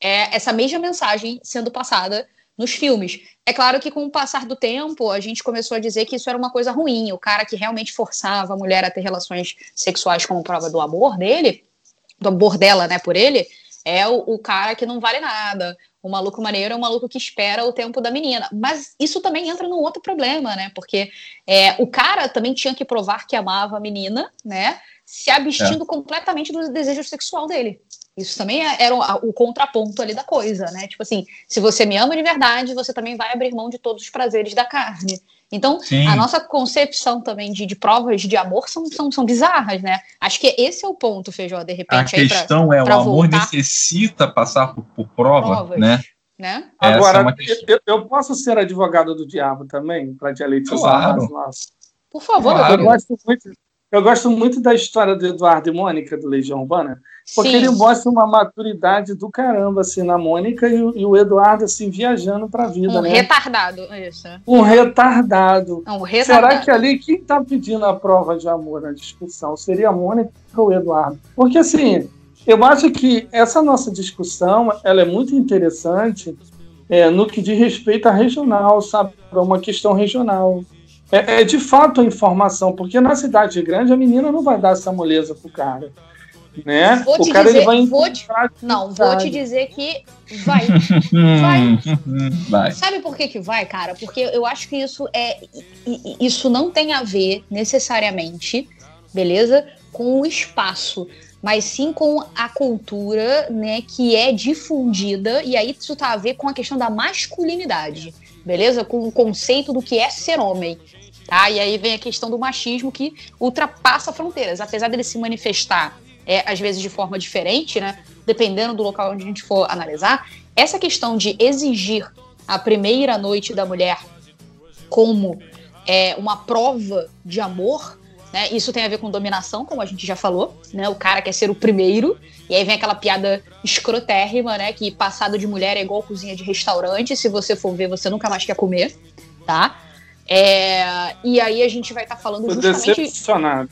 é, essa mesma mensagem sendo passada nos filmes. É claro que com o passar do tempo, a gente começou a dizer que isso era uma coisa ruim. O cara que realmente forçava a mulher a ter relações sexuais como prova do amor dele, do amor dela, né, por ele, é o, o, cara que não vale nada. O maluco maneiro é o maluco que espera o tempo da menina. Mas isso também entra num outro problema, né? Porque é, o cara também tinha que provar que amava a menina, né? Se abstindo é. completamente do desejo sexual dele. Isso também é, era o, o, contraponto ali da coisa, né? Tipo assim, se você me ama de verdade, você também vai abrir mão de todos os prazeres da carne. Então, Sim. a nossa concepção também de, de provas de amor são, são, são bizarras, né? Acho que esse é o ponto, Feijó, de repente. A questão pra, é, pra o amor voltar. necessita passar por, por prova, Provas, né? né? Agora, é eu, eu, posso ser advogado do diabo também, para dialetizar claro. as Por favor, claro. eu gosto muito eu gosto muito da história do Eduardo e Mônica, do Legião Urbana, porque Sim. ele mostra uma maturidade do caramba, assim, na Mônica e, o, e o Eduardo, assim, viajando para a vida, um né? retardado, isso. Um retardado. Um retardado. Será que ali quem está pedindo a prova de amor na discussão seria a Mônica ou o Eduardo? Porque, assim, eu acho que essa nossa discussão, ela é muito interessante é, no que diz respeito à regional, sabe? Uma questão regional é, é, de fato a informação, porque na cidade grande a menina não vai dar essa moleza pro cara. Né? Vou o cara dizer, ele vai vou te, Não, vou te dizer que vai. vai. vai. Sabe por que, que vai, cara? Porque eu acho que isso é. Isso não tem a ver necessariamente, beleza? Com o espaço mas sim com a cultura, né, que é difundida, e aí isso tá a ver com a questão da masculinidade, beleza? Com o conceito do que é ser homem. Tá? E aí vem a questão do machismo que ultrapassa fronteiras. Apesar dele se manifestar, é, às vezes, de forma diferente, né? dependendo do local onde a gente for analisar, essa questão de exigir a primeira noite da mulher como é, uma prova de amor, né? Isso tem a ver com dominação, como a gente já falou, né? O cara quer ser o primeiro, e aí vem aquela piada escrotérrima, né? Que passado de mulher é igual cozinha de restaurante, se você for ver, você nunca mais quer comer, tá? É, e aí a gente vai estar tá falando justamente. Decepcionado.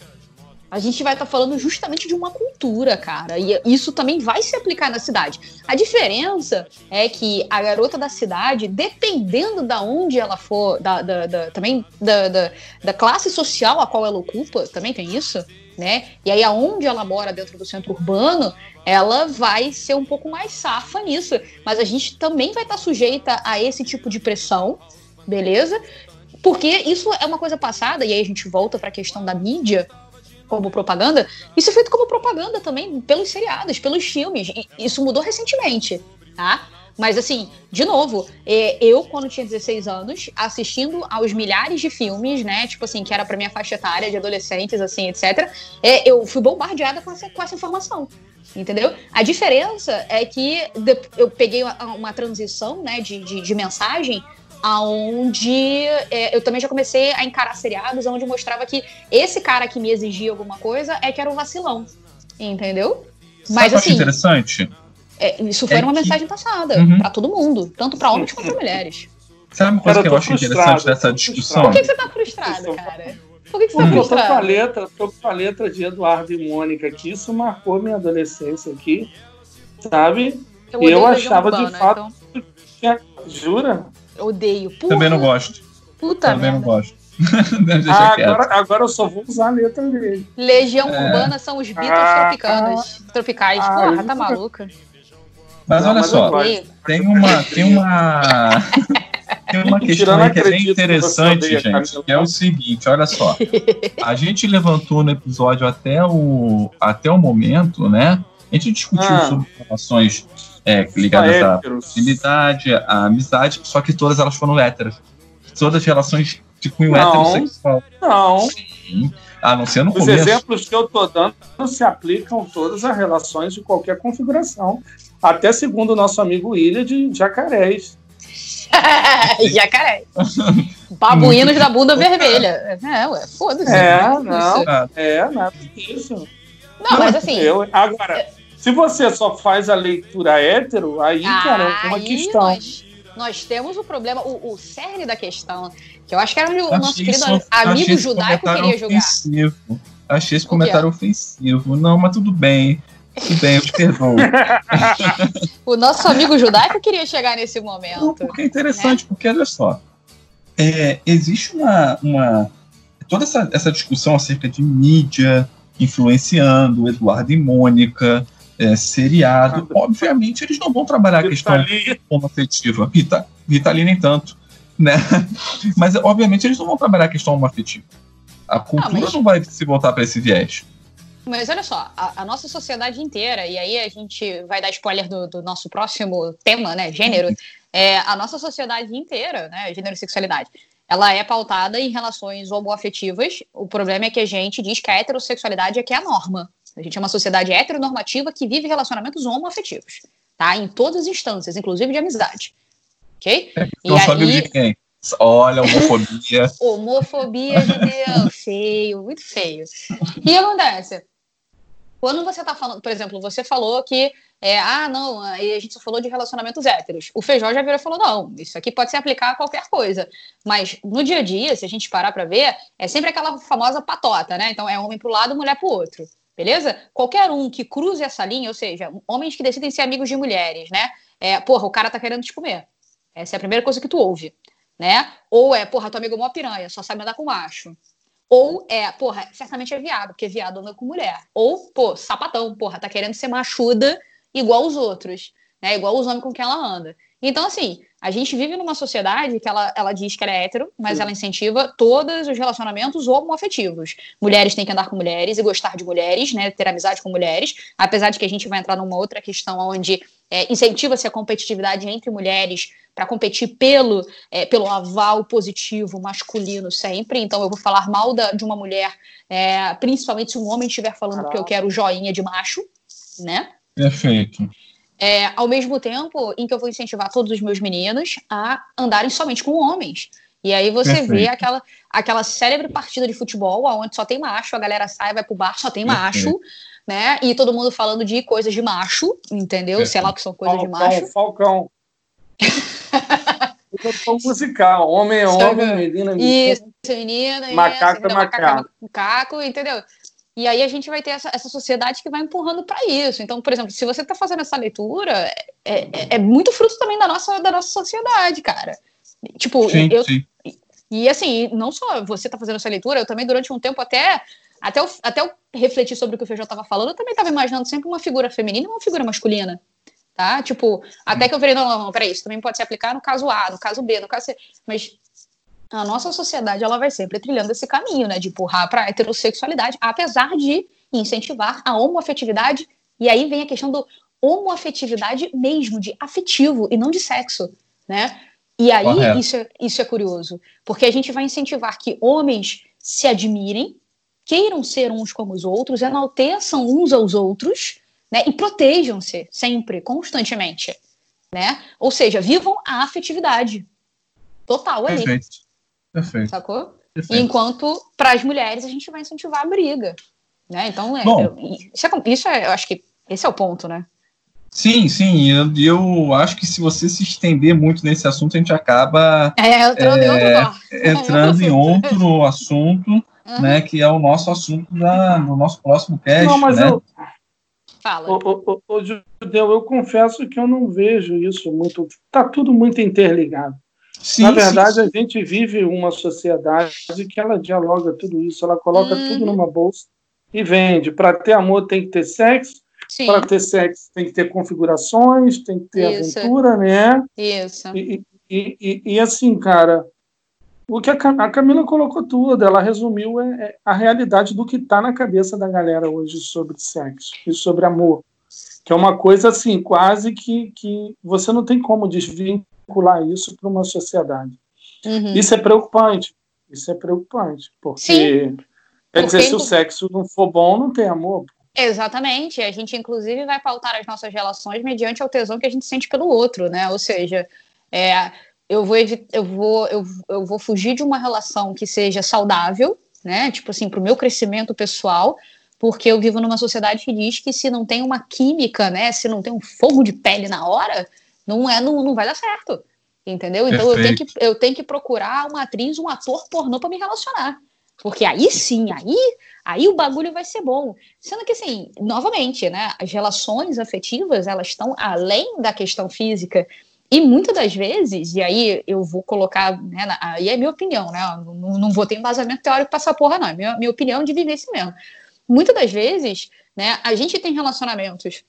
A gente vai estar tá falando justamente de uma cultura, cara. E isso também vai se aplicar na cidade. A diferença é que a garota da cidade, dependendo da onde ela for, da, da, da também da, da, da, classe social a qual ela ocupa, também tem isso, né? E aí aonde ela mora dentro do centro urbano, ela vai ser um pouco mais safa nisso. Mas a gente também vai estar tá sujeita a esse tipo de pressão, beleza? Porque isso é uma coisa passada, e aí a gente volta para a questão da mídia como propaganda. Isso é feito como propaganda também pelos seriados, pelos filmes. Isso mudou recentemente, tá? Mas assim, de novo, é, eu, quando tinha 16 anos, assistindo aos milhares de filmes, né? Tipo assim, que era pra minha faixa etária de adolescentes, assim, etc. É, eu fui bombardeada com essa, com essa informação. Entendeu? A diferença é que eu peguei uma, uma transição né, de, de, de mensagem aonde é, eu também já comecei a encarar seriados onde mostrava que esse cara que me exigia alguma coisa é que era um vacilão. Entendeu? Mas Sabe assim. interessante? É, isso foi é uma que... mensagem passada uhum. para todo mundo, tanto para homens quanto para mulheres. Sabe uma coisa que eu acho interessante dessa discussão? Por que, você tá frustrado, cara? Por que, que você tá frustrado? Eu tô com a letra, tô com a letra de Eduardo e Mônica aqui, isso marcou minha adolescência aqui, sabe? Eu, eu achava Urbana, de fato. Então... Jura? Odeio. Porra. Também não gosto. Puta Também merda. não gosto. ah, agora, agora eu só vou usar a letra dele. Legião é. Urbana são os Beatles ah, tropicanos, ah, tropicais. Ah, Porra, tá maluca. Mas não, olha mas só, tem uma. Tem uma. Tem uma questão aí que é bem interessante, gente, que é o seguinte, olha só. A gente levantou no episódio até o, até o momento, né? A gente discutiu ah. sobre relações é, ligadas à proximidade, à amizade, só que todas elas foram héteras. Todas as relações de cunho não, heterossexual. Não. Sim. A não ser no Os começo. exemplos que eu estou dando se aplicam todas as relações de qualquer configuração. Até segundo o nosso amigo Ilha de Jacarés. Jacaré. Babuínos da bunda vermelha. É, ué, foda-se. É, não. É, nada disso. Não, mas assim. Eu, agora, se você só faz a leitura hétero, aí, cara, é uma questão. Nós, nós temos o problema, o, o cerne da questão, que eu acho que era o nosso querido isso, amigo judaico queria jogar. Ofensivo. Achei esse comentário ofensivo. Não, mas tudo bem. Tudo bem, eu te perdoo. o nosso amigo judaico queria chegar nesse momento. Não, porque é interessante, né? porque olha só. É, existe uma, uma. Toda essa, essa discussão acerca de mídia influenciando Eduardo e Mônica, é, seriado. Obviamente, eles não vão trabalhar a questão homoafetiva. Rita, Rita ali nem tanto. Né? Mas, obviamente, eles não vão trabalhar a questão homoafetiva. A cultura não, mas... não vai se voltar para esse viés. Mas olha só, a, a, nossa sociedade inteira, e aí a gente vai dar spoiler do, do nosso próximo tema, né? Gênero. É, a nossa sociedade inteira, né? Gênero e sexualidade, ela é pautada em relações homoafetivas. O problema é que a gente diz que a heterossexualidade é que é a norma. A gente é uma sociedade heteronormativa que vive relacionamentos homoafetivos, tá? Em todas as instâncias, inclusive de amizade. Ok? Não e aí... de quem? Olha, homofobia. homofobia, Deus, feio, muito feio. Que acontece? Quando você está falando, por exemplo, você falou que, é, ah, não, a gente só falou de relacionamentos héteros. O Feijó já virou e falou, não, isso aqui pode se aplicar a qualquer coisa. Mas no dia a dia, se a gente parar para ver, é sempre aquela famosa patota, né? Então é homem para o lado, mulher para o outro. Beleza? Qualquer um que cruze essa linha, ou seja, homens que decidem ser amigos de mulheres, né? É, porra, o cara tá querendo te comer. Essa é a primeira coisa que tu ouve, né? Ou é, porra, teu amigo é uma piranha, só sabe andar com macho. Ou é, porra, certamente é viado, porque viado anda com mulher. Ou, pô, sapatão, porra, tá querendo ser machuda igual os outros, né? Igual os homens com quem ela anda. Então, assim, a gente vive numa sociedade que ela, ela diz que ela é hétero, mas Sim. ela incentiva todos os relacionamentos homoafetivos. Mulheres têm que andar com mulheres e gostar de mulheres, né? Ter amizade com mulheres, apesar de que a gente vai entrar numa outra questão onde é, incentiva-se a competitividade entre mulheres para competir pelo, é, pelo aval positivo masculino sempre. Então eu vou falar mal da, de uma mulher, é, principalmente se um homem estiver falando Caramba. que eu quero joinha de macho, né? Perfeito. É, ao mesmo tempo em que eu vou incentivar todos os meus meninos a andarem somente com homens. E aí você Perfeito. vê aquela, aquela célebre partida de futebol onde só tem macho, a galera sai, vai pro bar, só tem macho. Perfeito né? E todo mundo falando de coisas de macho, entendeu? É. Sei lá o que são coisas Falcão, de macho. Falcão. Falcão musical, homem é homem, menina é menina. Isso, menina, macaco é macaco. macaco, entendeu? E aí a gente vai ter essa, essa sociedade que vai empurrando para isso. Então, por exemplo, se você está fazendo essa leitura, é, é, é, muito fruto também da nossa, da nossa sociedade, cara. Tipo, sim, eu. Sim. E assim, não só você está fazendo essa leitura, eu também durante um tempo até até eu, até eu refletir sobre o que o Feijão estava falando, eu também estava imaginando sempre uma figura feminina e uma figura masculina. Tá? Tipo, até que eu falei, não, não, não, peraí, isso também pode se aplicar no caso A, no caso B, no caso C. Mas a nossa sociedade, ela vai sempre trilhando esse caminho, né? De empurrar para a heterossexualidade, apesar de incentivar a homoafetividade. E aí vem a questão do homoafetividade mesmo, de afetivo e não de sexo, né? E aí isso é, isso é curioso, porque a gente vai incentivar que homens se admirem, queiram ser uns como os outros, enalteçam uns aos outros, né? E protejam-se sempre, constantemente, né? Ou seja, vivam a afetividade total ali. Perfeito. Perfeito. Sacou? Perfeito. Enquanto para as mulheres a gente vai incentivar a briga, né? Então, é, eu, isso, é, isso é, eu acho que esse é o ponto, né? Sim, sim, eu, eu, acho que se você se estender muito nesse assunto, a gente acaba é, entrando, é, em, outro entrando em outro assunto, uhum. né, que é o nosso assunto da, do nosso próximo cast. Não, mas né? eu. Fala. O, Judeu, eu confesso que eu não vejo isso muito. Está tudo muito interligado. Sim, Na verdade, sim, sim. a gente vive uma sociedade que ela dialoga tudo isso, ela coloca uhum. tudo numa bolsa e vende. Para ter amor tem que ter sexo, para ter sexo tem que ter configurações, tem que ter Isso. aventura, né? Isso. E, e, e, e, assim, cara, o que a, Camila colocou tudo, ela resumiu é, é a realidade do que está na cabeça da galera hoje sobre sexo e sobre amor. Que é uma coisa assim, quase que, que você não tem como desvincular isso para uma sociedade. Uhum. Isso é preocupante. Isso é preocupante. Porque, Sim. quer porque dizer, se o sexo não for bom, não tem amor. Exatamente. A gente, inclusive, vai pautar as nossas relações mediante o tesão que a gente sente pelo outro, né? Ou seja, é, eu, vou eu, vou, eu, eu vou fugir de uma relação que seja saudável, né? Tipo assim, para o meu crescimento pessoal, porque eu vivo numa sociedade que diz que se não tem uma química, né? Se não tem um fogo de pele na hora, não, é, não, não vai dar certo. Entendeu? Então eu tenho, que, eu tenho que procurar uma atriz, um ator pornô para me relacionar. Porque aí sim, aí, aí o bagulho vai ser bom. Sendo que, assim, novamente, né, as relações afetivas, elas estão além da questão física. E muitas das vezes, e aí eu vou colocar, né, aí é minha opinião, né, não, não vou ter embasamento teórico para essa porra, não, é minha, minha opinião de viver esse mesmo. Muitas das vezes, né, a gente tem relacionamentos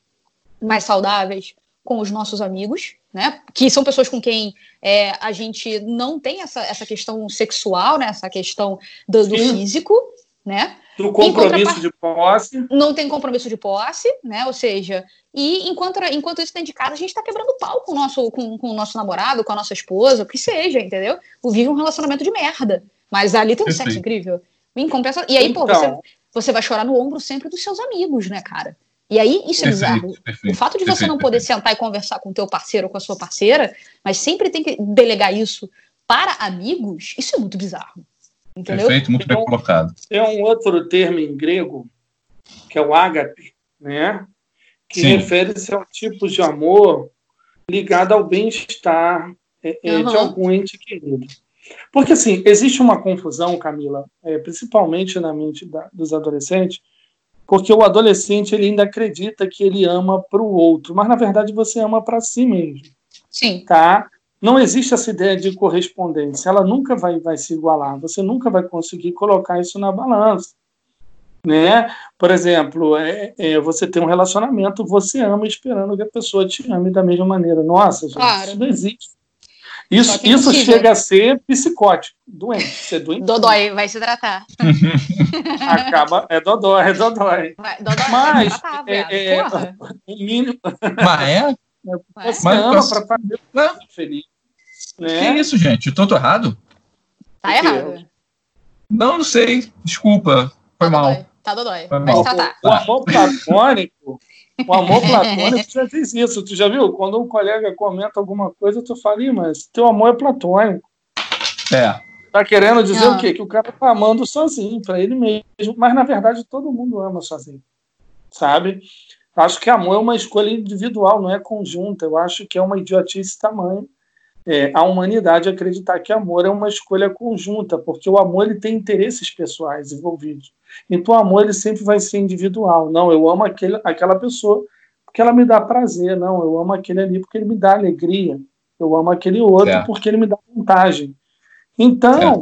mais saudáveis com os nossos amigos, né? Que são pessoas com quem é, a gente não tem essa, essa questão sexual, né? Essa questão do, do físico, né? Do compromisso de posse. Não tem compromisso de posse, né? Ou seja, e enquanto, enquanto isso de casa, a gente tá quebrando pau com o nosso, com, com o nosso namorado, com a nossa esposa, o que seja, entendeu? O vive um relacionamento de merda. Mas ali tem um sexo incrível. Em compensa... E aí, então, pô, você, você vai chorar no ombro sempre dos seus amigos, né, cara? E aí, isso é bizarro. Perfeito, o fato de você perfeito, não poder perfeito. sentar e conversar com o teu parceiro ou com a sua parceira, mas sempre tem que delegar isso para amigos, isso é muito bizarro. Entendeu? Perfeito, muito bem colocado. Tem um outro termo em grego, que é o ágape, né? Que refere-se ao tipo de amor ligado ao bem-estar é, é, uhum. de algum ente querido. Porque, assim, existe uma confusão, Camila, é, principalmente na mente da, dos adolescentes, porque o adolescente ele ainda acredita que ele ama para o outro, mas na verdade você ama para si mesmo. Sim. Tá? Não existe essa ideia de correspondência, ela nunca vai, vai se igualar, você nunca vai conseguir colocar isso na balança. Né? Por exemplo, é, é, você tem um relacionamento, você ama esperando que a pessoa te ame da mesma maneira. Nossa, gente, claro. isso não existe. Isso, é isso chega a ser psicótico, doente. Ser doente. Dodói, vai se tratar. Acaba, é dodói, é dodói. Vai, dodói Mas, tratar, é, é, o mínimo. Mas é? Você Mas, ama para fazer o feliz. Né? Que isso, gente? Eu tô, tô errado? Tá errado. Não, não sei. Desculpa. Foi tá mal. Dodói. Tá dodói. Foi mal. O, o amor platônico o amor platônico já fez isso. Tu já viu? Quando um colega comenta alguma coisa, tu fala, mas teu amor é platônico. É. Tá querendo dizer Não. o quê? Que o cara tá amando sozinho, para ele mesmo. Mas, na verdade, todo mundo ama sozinho. Sabe? Acho que amor é uma escolha individual, não é conjunta. Eu acho que é uma idiotice tamanho é, a humanidade acreditar que amor é uma escolha conjunta, porque o amor ele tem interesses pessoais envolvidos. Então o amor ele sempre vai ser individual. Não, eu amo aquele, aquela pessoa porque ela me dá prazer. Não, eu amo aquele ali porque ele me dá alegria. Eu amo aquele outro é. porque ele me dá vantagem. Então,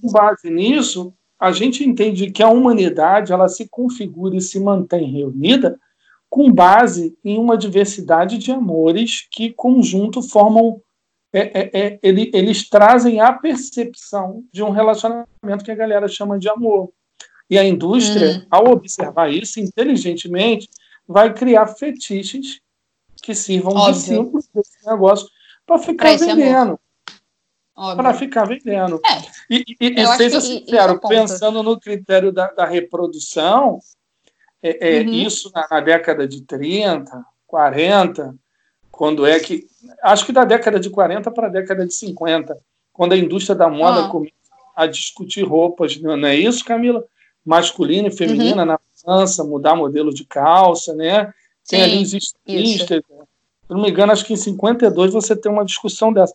com base nisso, a gente entende que a humanidade ela se configura e se mantém reunida com base em uma diversidade de amores que conjunto formam é, é, é, ele, eles trazem a percepção de um relacionamento que a galera chama de amor. E a indústria, uhum. ao observar isso inteligentemente, vai criar fetiches que sirvam Óbvio. de símbolo desse negócio para ficar vendendo. Para ficar vendendo. É. E, e, e seja sincero, pensando no critério da, da reprodução, é, é uhum. isso na, na, década de 30, 40, quando é que. Acho que da década de 40 para a década de 50, quando a indústria da moda ah. começa a discutir roupas, não é isso, Camila? Masculina e feminina uhum. na França, mudar modelo de calça, né? Tem Sim, ali os estilistas. Se não me engano, acho que em 52 você tem uma discussão dessa.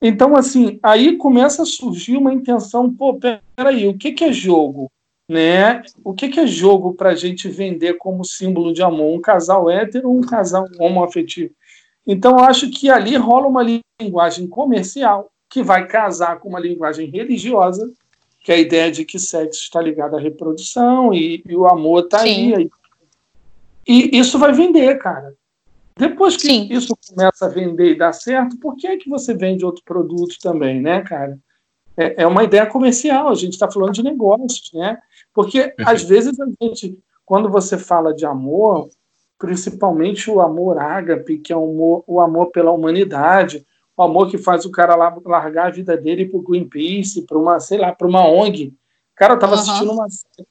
Então, assim, aí começa a surgir uma intenção, pô, peraí, o que, que é jogo? Né? O que, que é jogo para a gente vender como símbolo de amor? Um casal hétero ou um casal homoafetivo? Então, eu acho que ali rola uma linguagem comercial que vai casar com uma linguagem religiosa, que é a ideia de que sexo está ligado à reprodução e, e o amor está aí. E isso vai vender, cara. Depois que Sim. isso começa a vender e dar certo, por que é que você vende outro produto também, né, cara? É, é uma ideia comercial, a gente está falando de negócios, né? Porque às vezes a gente, quando você fala de amor, principalmente o amor ágape, que é o amor, o amor pela humanidade, o amor que faz o cara lá largar a vida dele para o Greenpeace, para uma, sei lá, para uma ONG. Cara estava uhum. assistindo uma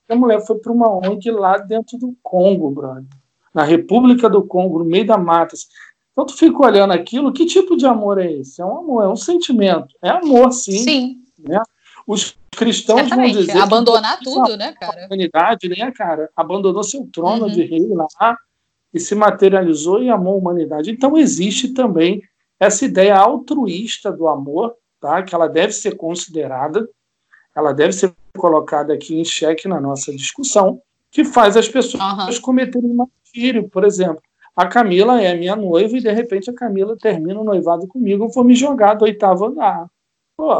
a mulher foi para uma ONG lá dentro do Congo, brother na República do Congo, no meio da mata. Então tu fica olhando aquilo, que tipo de amor é esse? É um amor, é um sentimento. É amor, sim. Sim. Né? Os cristãos Certamente. vão dizer. Abandonar tudo, né, cara? A humanidade, né, cara? Abandonou seu trono uhum. de rei lá e se materializou e amou a humanidade. Então existe também essa ideia altruísta do amor, tá? que ela deve ser considerada, ela deve ser colocada aqui em xeque na nossa discussão, que faz as pessoas uhum. cometerem filho, por exemplo. A Camila é minha noiva e de repente a Camila termina o noivado comigo, eu vou me jogar do oitavo andar. Pô,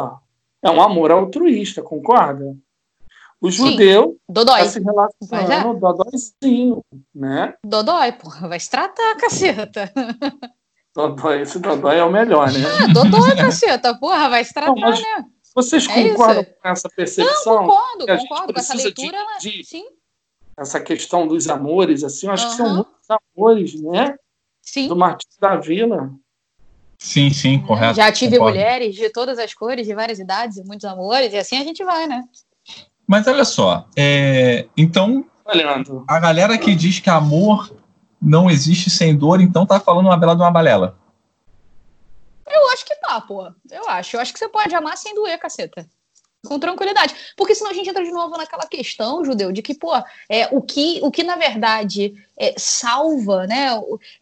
é um amor altruísta, concorda? O judeu Dodói. Tá se relacionando, é. dodóizinho, né? Dodói, porra, vai se tratar, caceta. Dodói, esse dodói é o melhor, né? Ah, dodói, caceta, porra, vai se tratar, Não, né? Vocês é concordam isso? com essa percepção? Não, concordo, concordo com essa leitura. De, de, sim essa questão dos amores, assim, eu acho uhum. que são muitos amores, né? Sim. Do Martins da Vila. Sim, sim, correto. Já tive concordo. mulheres de todas as cores, de várias idades, muitos amores, e assim a gente vai, né? Mas olha só, é... então Olhando. a galera que diz que amor não existe sem dor, então tá falando uma bela de uma balela. Eu acho que tá, pô. Eu acho. Eu acho que você pode amar sem doer, caceta com tranquilidade. Porque senão a gente entra de novo naquela questão, judeu, de que, pô, é, o, que, o que na verdade é, salva, né,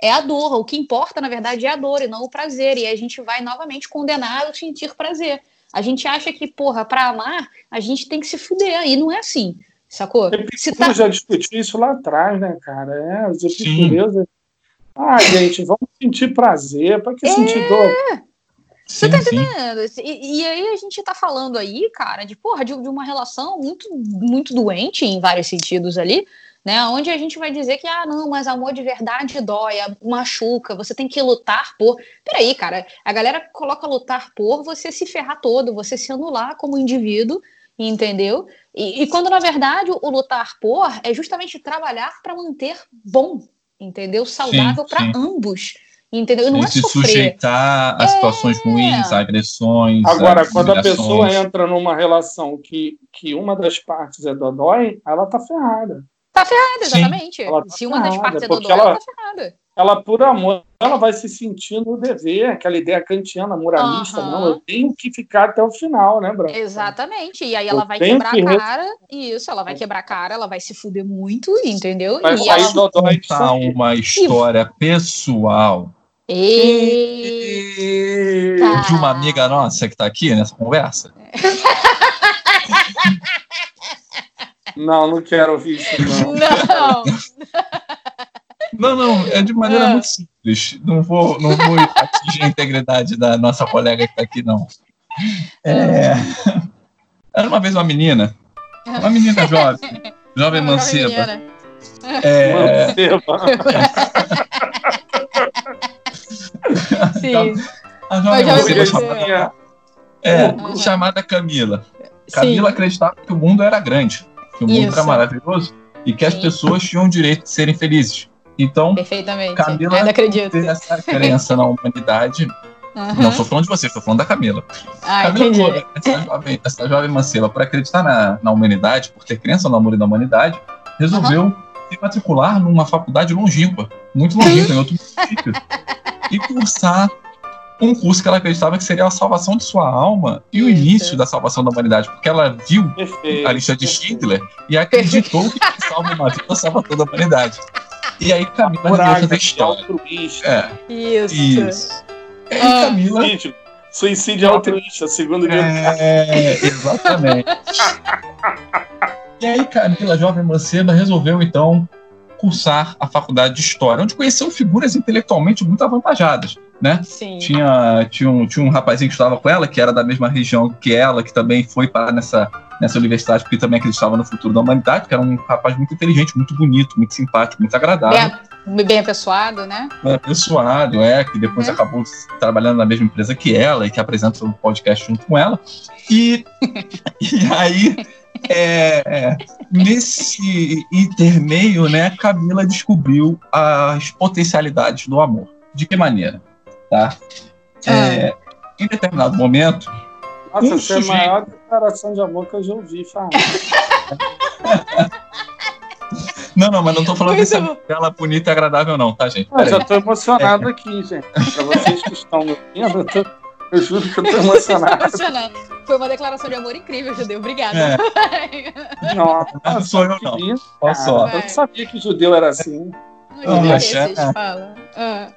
é a dor. O que importa, na verdade, é a dor e não o prazer. E a gente vai novamente condenar o sentir prazer. A gente acha que, porra, para amar, a gente tem que se fuder. E não é assim, sacou? Se tá... já discutiu isso lá atrás, né, cara? É, os epicureus. Ah, gente, vamos sentir prazer. Para que é... sentir dor? Você tá entendendo? E, e, aí a gente tá falando aí, cara, de porra, de, de, uma relação muito, muito doente em vários sentidos ali, né? Onde a gente vai dizer que, ah, não, mas amor de verdade dói, machuca, você tem que lutar por. Peraí, cara, a galera coloca lutar por você se ferrar todo, você se anular como indivíduo, entendeu? E, e quando na verdade o, lutar por é justamente trabalhar para manter bom, entendeu? Saudável para ambos. Entendeu? Não é se sofrer. sujeitar a situações é. ruins, a agressões. Agora, quando a pessoa entra numa relação que, que uma das partes é dodói, ela tá ferrada. Tá ferrada, exatamente. Tá se uma das partes é dodói, ela, ela tá ferrada. Ela, por amor, ela vai se sentir no dever, aquela ideia kantiana, moralista, uhum. não, eu tenho que ficar até o final, né, Branco? Exatamente, e aí ela eu vai quebrar que... a cara, isso, ela vai quebrar a cara, ela vai se fuder muito, entendeu? Vai e ela... contar uma história pessoal Eita. De uma amiga nossa que está aqui nessa conversa? Não, não quero ouvir isso, não. Não. Não, não, é de maneira ah. muito simples. Não vou, não vou atingir a integridade da nossa colega que está aqui, não. É... Era uma vez uma menina, uma menina jovem, jovem manceba. É... Manceba. Sim. A jovem manceba chamada, é, uhum. chamada Camila. Camila Sim. acreditava que o mundo era grande, que o mundo Isso. era maravilhoso e que as pessoas tinham o direito de serem felizes. Então, Perfeitamente. Camila Ainda acredito. tem essa crença na humanidade. Aham. Não estou falando de você, estou falando da Camila. Ah, Camila entendi. Essa jovem, essa jovem manceba, por acreditar na, na humanidade, por ter crença no amor e na humanidade, resolveu se matricular numa faculdade longínqua, muito longínqua, em outro município, e cursar um curso que ela acreditava que seria a salvação de sua alma e o Isso. início da salvação da humanidade, porque ela viu Perfeito. a lista de Schindler e acreditou que salva uma vida salva toda a humanidade. E aí Camila resolveu Coragem, fazer história. altruísta. É, Isso. isso. E aí Ah. Camila Suicídio. Suicídio altruísta, segundo o livro. É, exatamente. e aí, Camila, jovem manceba, resolveu então cursar a faculdade de História, onde conheceu figuras intelectualmente muito avantajadas, né? Sim. Tinha, tinha, um, tinha um rapazinho que estudava com ela, que era da mesma região que ela, que também foi para nessa, nessa universidade, porque também acreditava no futuro da humanidade, que era um rapaz muito inteligente, muito bonito, muito simpático, muito agradável Bem, bem apessoado, né? é, pessoado, é, que depois É. acabou trabalhando na mesma empresa que ela e que apresenta o podcast junto com ela. E, e aí, é, é, nesse intermeio, né, Camila descobriu as potencialidades do amor. De que maneira? Tá? É, Em determinado momento, Nossa, Um essa é a sujeito. maior declaração de amor que eu já ouvi falar. não, não, mas não tô falando Muito dessa bom. dela bonita e agradável, não, tá, gente? Eu já estou emocionado aqui, gente. Para vocês que estão ouvindo, eu, tô- eu juro que eu estou emocionado. Emocionante. Foi uma declaração de amor incrível, Judeu. Obrigada. É, Nossa, não sou eu, não. Olha só. Eu não sabia que judeu era assim. Não, Ah, desses, é. fala. Ah.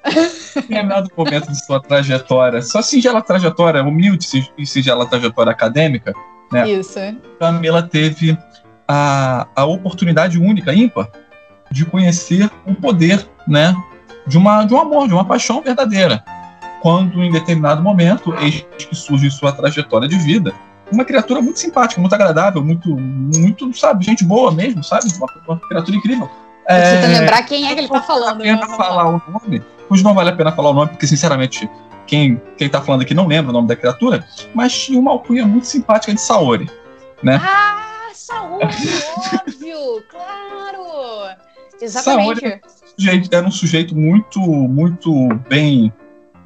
Em determinado momento de sua trajetória, sua singela trajetória, humilde e singela trajetória acadêmica, É. Isso. Camila teve a, a oportunidade única, ímpar, de conhecer o poder, né, de, uma, de um amor, de uma paixão verdadeira. Quando, em determinado momento, eis que surge sua trajetória de vida, uma criatura muito simpática, muito agradável, muito, muito, sabe, gente boa mesmo, sabe? Uma, uma criatura incrível. Precisa É, lembrar quem é que ele tá não falando. vale a né? pena Vamos lá. falar o nome. Hoje não vale a pena falar o nome, porque, sinceramente, quem, quem tá falando aqui não lembra o nome da criatura, mas tinha uma alcunha muito simpática de Saori. Ah, saúde, óbvio, claro. Exatamente. Gente, era um sujeito muito, muito bem,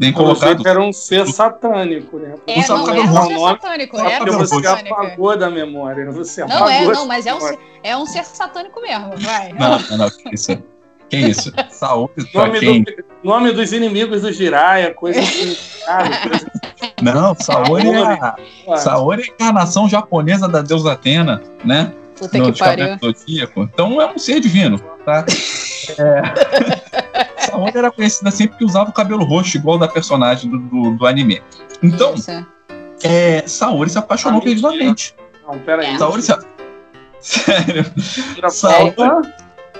bem colocado. era um ser satânico, né? É, Usa não, era um ser satânico, só era um ser você satânico. apagou da memória. Você Não é, não, mas é um, é um ser satânico mesmo, vai. Não, não, não, que isso. Que isso? Saúde pra Nome, quem? do, nome dos inimigos do Jiraiya, coisa assim. Coisa Não, Saori é, a, assim. Saori é a encarnação japonesa da deusa Atena, né? Puta no que pariu. Zodíaco. Então é um ser divino, tá? É... Saori era conhecida sempre que usava o cabelo roxo, igual da personagem do, do, do anime. Então, Isso. é, Saori se apaixonou perdidamente. Não, peraí. É. Saori se... Sério. Tira a Saori-.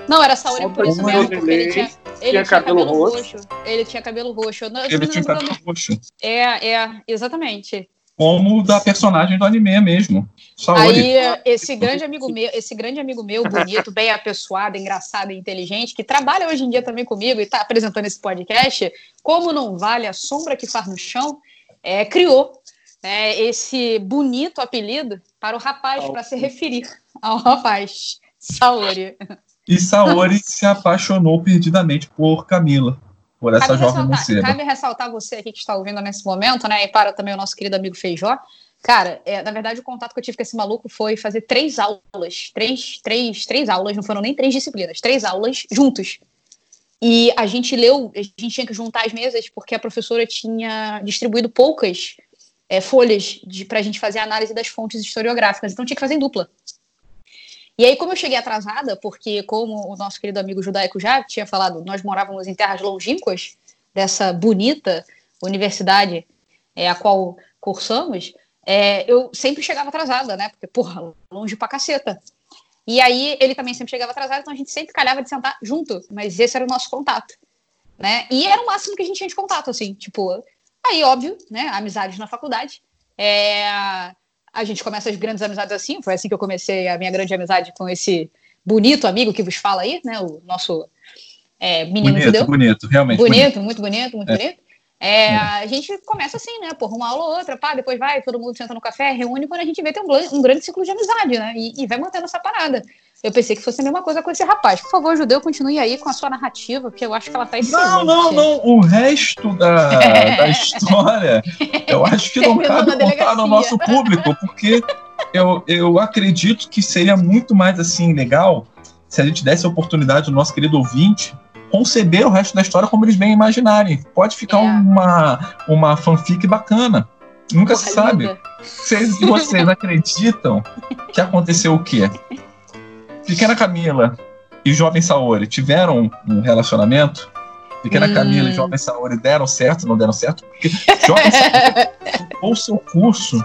Não, era Saori por isso mesmo, porque ele tinha, ele tinha cabelo roxo. Ele tinha cabelo roxo. Não, Ele tinha cabelo roxo. É, é, exatamente. Como da personagem do anime mesmo. Saori. Aí, esse grande amigo meu, esse grande amigo meu, bonito, bem apessoado, engraçado e inteligente, que trabalha hoje em dia também comigo e está apresentando esse podcast, como não vale a sombra que faz no chão, é, criou né, esse bonito apelido para o rapaz, para se referir ao rapaz. Saori. E Saori se apaixonou perdidamente por Camila, por essa Cabe ressaltar, cabe ressaltar você aqui que está ouvindo nesse momento, né? E para também o nosso querido amigo Feijó. Cara, é, na verdade, o contato que eu tive com esse maluco foi fazer três aulas. Três, três, três aulas, não foram nem três disciplinas, três aulas juntos. E a gente leu, a gente tinha que juntar as mesas porque a professora tinha distribuído poucas é, folhas para a gente fazer a análise das fontes historiográficas, então tinha que fazer em dupla. E aí, como eu cheguei atrasada, porque como o nosso querido amigo judaico já tinha falado, nós morávamos em terras longínquas dessa bonita universidade é, a qual cursamos, é, eu sempre chegava atrasada, né? Porque, porra, longe pra caceta. E aí ele também sempre chegava atrasado, então a gente sempre calhava de sentar junto, mas esse era o nosso contato, né? E era o máximo que a gente tinha de contato, assim, tipo, aí, óbvio, né? Amizades na faculdade. É, a gente começa as grandes amizades assim, foi assim que eu comecei a minha grande amizade com esse bonito amigo que vos fala aí, né? O nosso é, menino Bonito, judeu. bonito, realmente. Bonito, muito bonito, muito É. bonito. É, A gente começa assim, né? Porra, uma aula ou outra, pá, depois vai, todo mundo senta no café, reúne, quando a gente vê tem um, um grande ciclo de amizade, né? E, e vai mantendo essa parada. Eu pensei que fosse a mesma coisa com esse rapaz. Por favor, judeu, continue aí com a sua narrativa, porque eu acho que ela tá excelente. Não, não, não. O resto da, da história, eu acho que não cabe contar no nosso público, porque eu, eu acredito que seria muito mais assim legal se a gente desse a oportunidade ao nosso querido ouvinte conceber o resto da história como eles bem imaginarem. Pode ficar é. uma, uma fanfic bacana. Nunca Porra, se sabe. Se vocês acreditam que aconteceu o quê? Pequena Camila e Jovem Saori tiveram um relacionamento? Pequena hum. Camila e Jovem Saori deram certo, não deram certo? Porque Jovem Saori o seu curso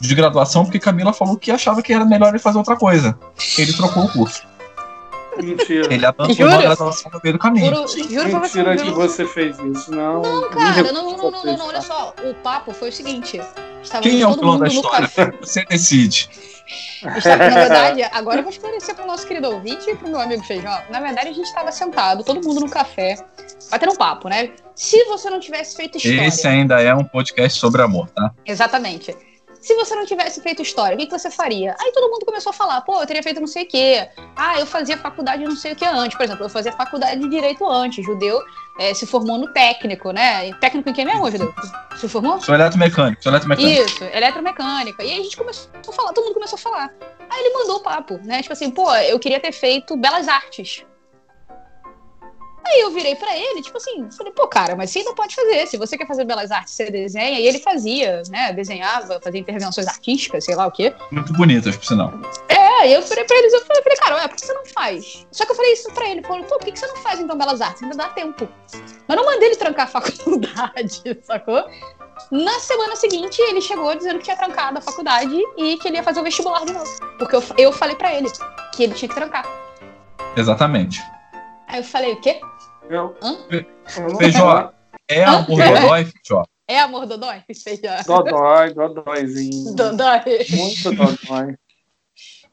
de graduação porque Camila falou que achava que era melhor ele fazer outra coisa. Ele trocou o curso. Mentira. Ele abandonou a graduação no meio do caminho. Juro, juro Mentira que você fez isso. Não, não cara, não, não, não, não, não, olha só. O papo foi o seguinte. Quem é o plano da história? Você decide. Na verdade, agora eu vou esclarecer para o nosso querido ouvinte e para o meu amigo Feijão. Na verdade, a gente estava sentado, todo mundo no café, batendo um papo, né? Se você não tivesse feito história. Esse ainda é um podcast sobre amor, tá? Exatamente. Se você não tivesse feito história, o que, que você faria? Aí todo mundo começou a falar, pô, eu teria feito não sei o quê. Ah, eu fazia faculdade não sei o que antes. Por exemplo, eu fazia faculdade de direito antes. Judeu é, se formou no técnico, né? Técnico em quem mesmo, Judeu? Se formou? Sou eletromecânico, sou eletromecânico. Isso, eletromecânica. E aí a gente começou a falar, todo mundo começou a falar. Aí ele mandou o papo, né? Tipo assim, pô, eu queria ter feito belas artes. Aí eu virei para ele, tipo assim, falei, pô, cara, mas você ainda pode fazer. Se você quer fazer belas artes, você desenha. E ele fazia, né? Desenhava, fazia intervenções artísticas, sei lá o quê. Muito bonitas, por sinal. É, eu falei pra eles, eu falei, cara, ué, por que você não faz? Só que eu falei isso pra ele, falou, pô, por que você não faz então belas artes? Ainda dá tempo. Mas não mandei ele trancar a faculdade, sacou? Na semana seguinte, ele chegou dizendo que tinha trancado a faculdade e que ele ia fazer o vestibular de novo. Porque eu, eu falei para ele que ele tinha que trancar. Exatamente. Aí eu falei, o quê? Eu. Feijó, é amor dodói, Feijó? É amor dodói, Feijó? Dodói, dodóizinho. Dodói. Muito dodói.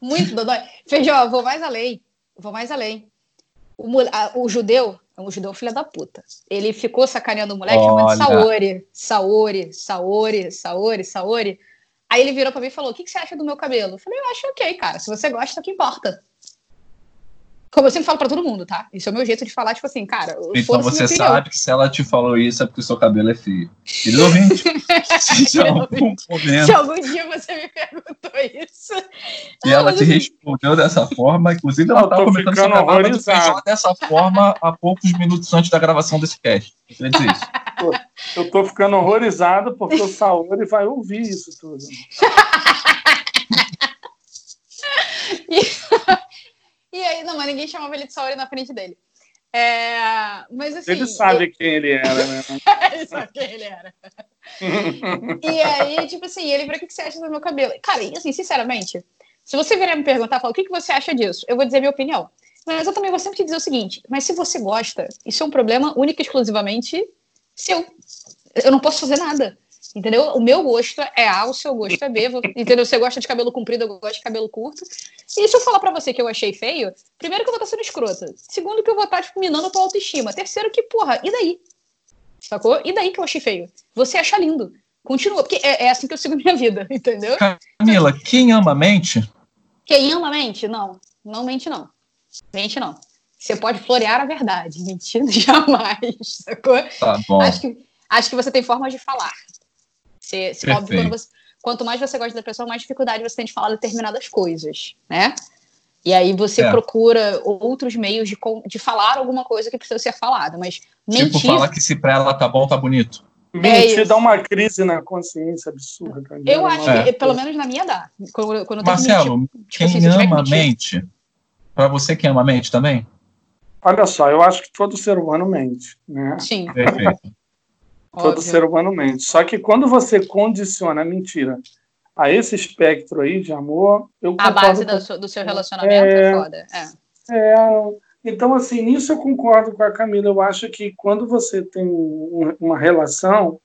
Muito dodói. Feijó, vou mais além. Vou mais além. O, a, o judeu, o judeu é filho da puta. Ele ficou sacaneando o moleque Olha. chamando Saori. Saori, Saori, Saori, Saori. Aí ele virou pra mim e falou: O que, que você acha do meu cabelo? Eu falei: Eu acho ok, cara. Se você gosta, o que importa. Como eu sempre falo pra todo mundo, tá? Isso é o meu jeito de falar, tipo assim, cara. Então você sabe que se ela te falou isso é porque o seu cabelo é feio. Querido ouvinte, se, algum momento, se algum dia você me perguntou isso. E ela te respondeu dessa forma, inclusive ela estava comentando cabelo do feijão dessa forma há poucos minutos antes da gravação desse cast. Dizer isso. Eu tô ficando horrorizado porque o Saori vai ouvir isso tudo. E aí, não, mas ninguém chamava ele de Saori na frente dele. É, mas assim. Ele sabe quem ele era, né? ele sabe quem ele era. e aí, tipo assim, ele falou: o que você acha do meu cabelo? Cara, e assim, sinceramente, se você vier me perguntar, falar, o que você acha disso? Eu vou dizer minha opinião. Mas eu também vou sempre te dizer o seguinte: mas se você gosta, isso é um problema único e exclusivamente seu. Eu não posso fazer nada. Entendeu? O meu gosto é A, o seu gosto é B. Entendeu? Você gosta de cabelo comprido, eu gosto de cabelo curto. E se eu falar pra você que eu achei feio, primeiro que eu vou estar sendo escrota. Segundo que eu vou estar, tipo, minando a tua autoestima. Terceiro que, porra, e daí? Sacou? E daí que eu achei feio? Você acha lindo. Continua, porque é, é assim que eu sigo minha vida, entendeu? Camila, quem ama mente? Quem ama mente? Não. Não mente, não. Mente, não. Você pode florear a verdade. Mentira, jamais. Sacou? Tá bom. Acho que, acho que você tem formas de falar. Você, você óbvio, você, quanto mais você gosta da pessoa, mais dificuldade você tem de falar determinadas coisas, né? E aí você é. procura outros meios de, de falar alguma coisa que precisa ser falada, mas tipo, mentir... Tipo, falar que se pra ela tá bom, tá bonito. Mentir é dá uma crise na consciência absurda. Eu acho é. que, pelo menos na minha dá. Quando, quando Marcelo, mentir, tipo, quem assim, ama mente, para você quem ama mente também? Olha só, eu acho que todo ser humano mente, né? Sim. Perfeito. Todo Óbvio. ser humano mente. Só que quando você condiciona a mentira a esse espectro aí de amor, eu A base com... do, do, seu relacionamento é, é foda. É. é. Então, assim, nisso eu concordo com a Camila. Eu acho que quando você tem uma relação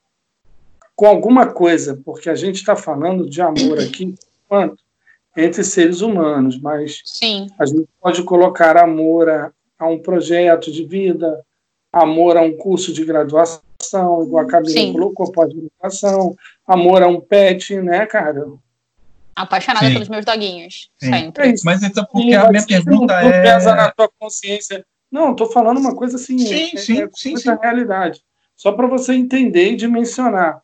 com alguma coisa, porque a gente está falando de amor aqui, quanto? Entre seres humanos, mas Sim. a gente pode colocar amor a, a um projeto de vida, amor a um curso de graduação, igual a Camila colocou, pós-graduação, amor a um pet, né, cara? Apaixonada Sim. pelos meus doguinhos. Sim. Sempre. É Mas então, porque a minha pergunta não, é. pesa na tua consciência. Não, tô falando uma coisa assim. Sim, é, sim, é sim, sim. realidade. Só para você entender e dimensionar.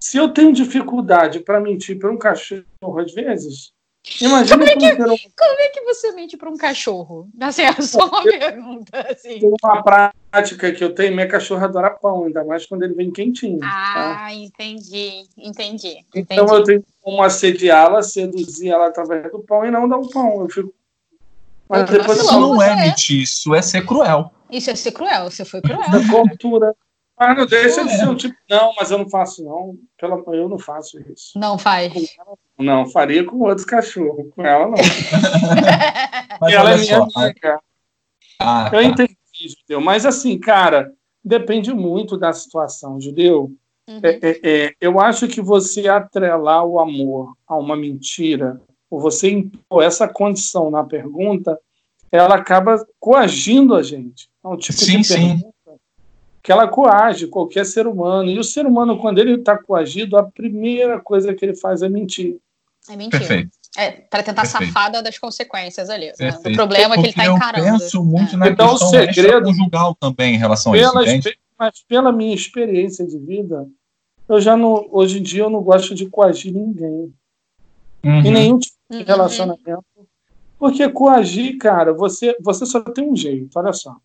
Se eu tenho dificuldade para mentir para um cachorro às vezes, imagina como, é que, como, como é que você mente para um cachorro? Assim, é só uma pergunta. Assim. Uma prática que eu tenho, minha cachorra adora pão, ainda mais quando ele vem quentinho. Tá? Ah, tá? entendi, entendi. Então entendi. eu tenho como assediá-la, seduzir ela através do pão e não dar o pão. Eu fico. Mas depois isso não é mentir, isso é ser cruel. Isso é ser cruel, você foi cruel. Da cultura. Mas não deixa de ser um tipo, não, mas eu não faço, não. Pela, eu não faço isso. Não faz. Não, faria com outros cachorros. Com ela, não. mas ela é minha só, amiga. Ah, eu tá. entendi, Judeu. Mas assim, cara, depende muito da situação, Judeu. Uhum. É, é, é, eu acho que você atrelar o amor a uma mentira, ou você impor essa condição na pergunta, ela acaba coagindo a gente. É um tipo sim, de sim que ela coage qualquer ser humano. E o ser humano, quando ele está coagido, a primeira coisa que ele faz é mentir. É mentir. Perfeito. É, para tentar Perfeito. safada das consequências ali. Né? O problema é que ele está encarando. Eu penso muito é. na então, questão o segredo, conjugal também em relação a isso, entende? Mas pela minha experiência de vida, eu já não, hoje em dia eu não gosto de coagir ninguém. Uhum. Em nenhum tipo de uhum. relacionamento. Porque coagir, cara, você, você só tem um jeito, olha só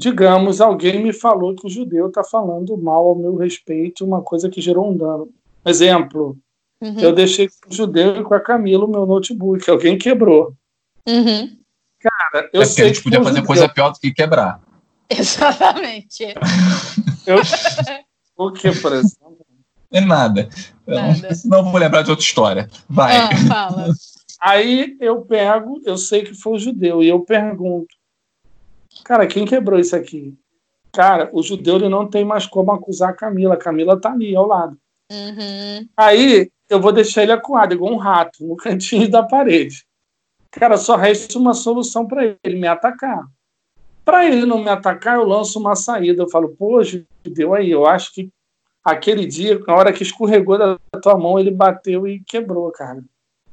digamos, alguém me falou que o judeu está falando mal ao meu respeito, uma coisa que gerou um dano. Exemplo, uhum. eu deixei com o judeu e com a Camila o meu notebook, alguém quebrou. Uhum. Cara, eu é sei. A gente podia fazer judeu... coisa pior do que quebrar. Exatamente. eu... o que, por exemplo? É nada. nada. Senão eu vou lembrar de outra história. Vai. Ah, fala. Aí eu pego, eu sei que foi o judeu, e eu pergunto: Cara, quem quebrou isso aqui? Cara, o judeu ele não tem mais como acusar a Camila. A Camila tá ali ao lado. Uhum. Aí eu vou deixar ele acuado, igual um rato, no cantinho da parede. Cara, só resta uma solução para ele, me atacar. Para ele não me atacar, eu lanço uma saída. Eu falo, pô, judeu aí, eu acho que aquele dia, na hora que escorregou da tua mão, ele bateu e quebrou, cara.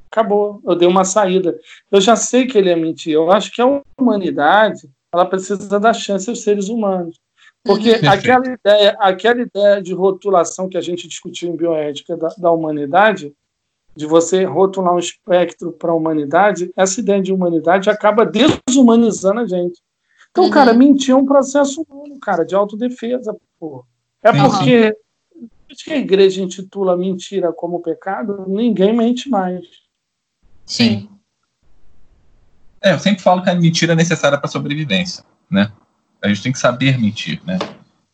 Acabou, eu dei uma saída. Eu já sei que ele é mentira. Eu acho que a humanidade ela precisa dar chance aos seres humanos. Porque uhum. aquela ideia, aquela ideia de rotulação que a gente discutiu em bioética da, da humanidade, de você rotular um espectro para a humanidade, essa ideia de humanidade acaba desumanizando a gente. Então, uhum. cara, mentir é um processo humano, cara, de autodefesa. Pô. É porque desde que a igreja intitula mentira como pecado, ninguém mente mais. Sim. É, eu sempre falo que a mentira é necessária para a sobrevivência, né? A gente tem que saber mentir, né?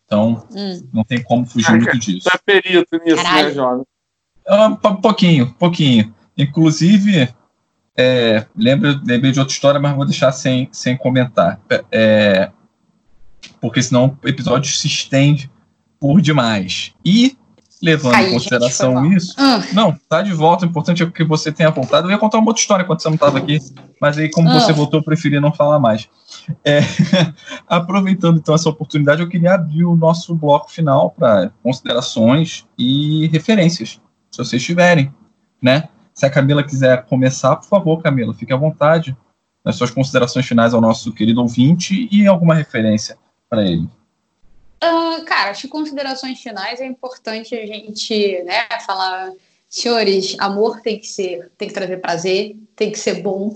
Então, hum. não tem como fugir ah, muito disso. Você é perito nisso, né, Caralho. né, jovem? Um pouquinho, pouquinho. Inclusive, é, lembro, lembrei de outra história, mas vou deixar sem, sem comentar. É, porque senão o episódio se estende por demais. E levando Aí, em consideração isso. Ah. Não, tá de volta. O importante é que você tenha voltado. Eu ia contar uma outra história quando você não estava aqui, mas aí, como ah. você voltou, eu preferi não falar mais. É, aproveitando então essa oportunidade, eu queria abrir o nosso bloco final para considerações e referências, se vocês tiverem, né? Se a Camila quiser começar, por favor, Camila, fique à vontade nas suas considerações finais ao nosso querido ouvinte e alguma referência para ele. Cara, acho que considerações finais é importante a gente né, falar, senhores, amor tem que ser, tem que trazer prazer, tem que ser bom.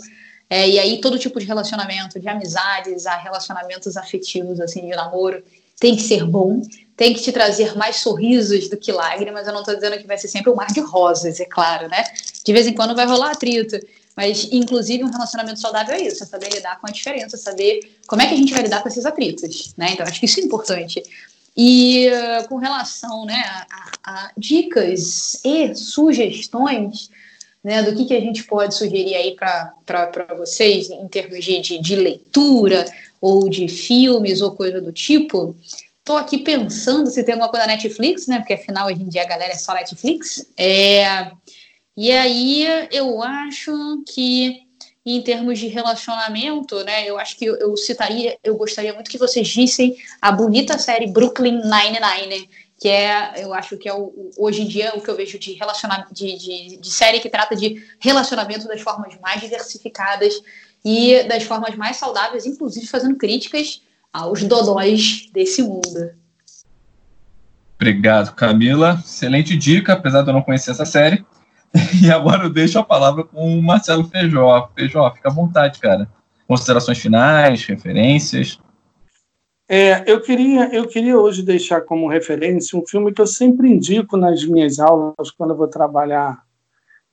É, e aí todo tipo de relacionamento, de amizades a relacionamentos afetivos, assim, de namoro, tem que ser bom, tem que te trazer mais sorrisos do que lágrimas. Eu não estou dizendo que vai ser sempre um mar de rosas, é claro, né? De vez em quando vai rolar atrito. Mas, inclusive, um relacionamento saudável é isso, é saber lidar com a diferença, saber como é que a gente vai lidar com esses atritos, né? Então, acho que isso é importante. E uh, com relação né, a, a, dicas e sugestões né, do que, que a gente pode sugerir aí para vocês em termos de, de, de, leitura ou de filmes ou coisa do tipo, estou aqui pensando se tem alguma coisa na Netflix, né? Porque afinal hoje em dia a galera é só Netflix. É, e aí eu acho que em termos de relacionamento, né, eu acho que eu, eu, citaria, eu gostaria muito que vocês vissem a bonita série Brooklyn Nine-Nine, que é, eu acho que é o, hoje em dia o que eu vejo de relacionamento, de, de, de série que trata de relacionamento das formas mais diversificadas e das formas mais saudáveis, inclusive fazendo críticas aos dodóis desse mundo. Obrigado, Camila. Excelente dica, apesar de eu não conhecer essa série. E agora eu deixo a palavra com o Marcelo Feijó. Feijó, fica à vontade, cara. Considerações finais, referências. É, eu queria, eu queria hoje deixar como referência um filme que eu sempre indico nas minhas aulas quando eu vou trabalhar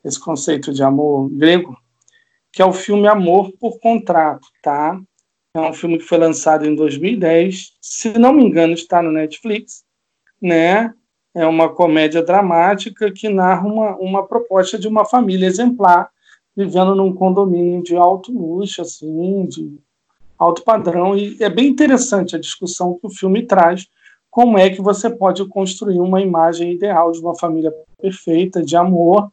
esse conceito de amor grego, que é o filme Amor por Contrato, tá? É um filme que foi lançado em 2010, se não me engano está no Netflix, né? É uma comédia dramática que narra uma, uma proposta de uma família exemplar vivendo num condomínio de alto luxo, assim, de alto padrão. E é bem interessante a discussão que o filme traz, como é que você pode construir uma imagem ideal de uma família perfeita, de amor,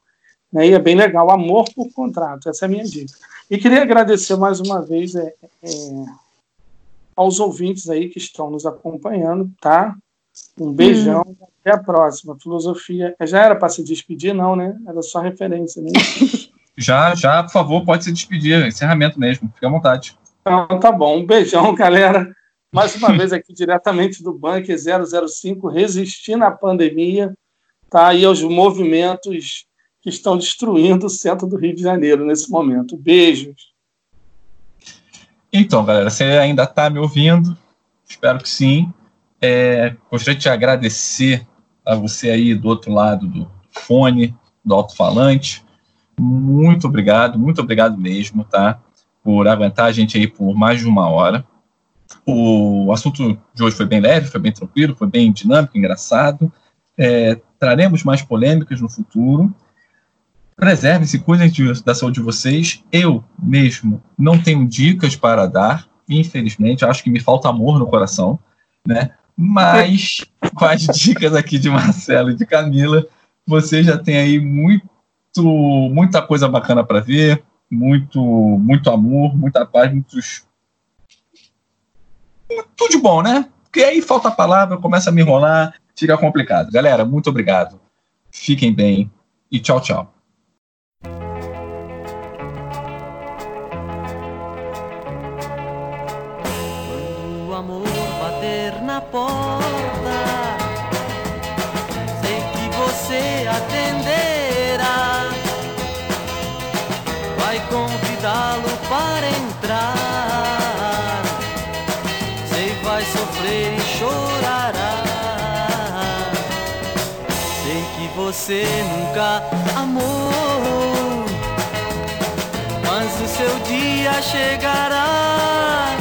né? E é bem legal, amor por contrato, essa é a minha dica. E queria agradecer mais uma vez é, é, aos ouvintes aí que estão nos acompanhando, tá? Um beijão, hum. até a próxima. Filosofia. Já era para se despedir, não, né? Era só referência, né? já, já, por favor, pode se despedir. Encerramento mesmo, fique à vontade. Então, tá bom. Um beijão, galera. Mais uma vez aqui diretamente do Bunker 005, resistindo à pandemia, tá? E aos movimentos que estão destruindo o centro do Rio de Janeiro nesse momento. Beijos. Então, galera, você ainda está me ouvindo? Espero que sim. É, gostaria de te agradecer a você aí do outro lado do fone, do alto-falante. Muito obrigado, muito obrigado mesmo, tá? Por aguentar a gente aí por mais de uma hora. O assunto de hoje foi bem leve, foi bem tranquilo, foi bem dinâmico, engraçado. É, traremos mais polêmicas no futuro. Preservem-se, cuidem de, da saúde de vocês. Eu mesmo não tenho dicas para dar, infelizmente. Acho que me falta amor no coração, né? Mas com as dicas aqui de Marcelo e de Camila, você já tem aí muito, muita coisa bacana para ver, muito, muito amor, muita paz, muitos. Tudo de bom, né? Porque aí falta a palavra, começa a me enrolar, fica complicado. Galera, muito obrigado. Fiquem bem e tchau, tchau. Você nunca amou. Mas o seu dia chegará.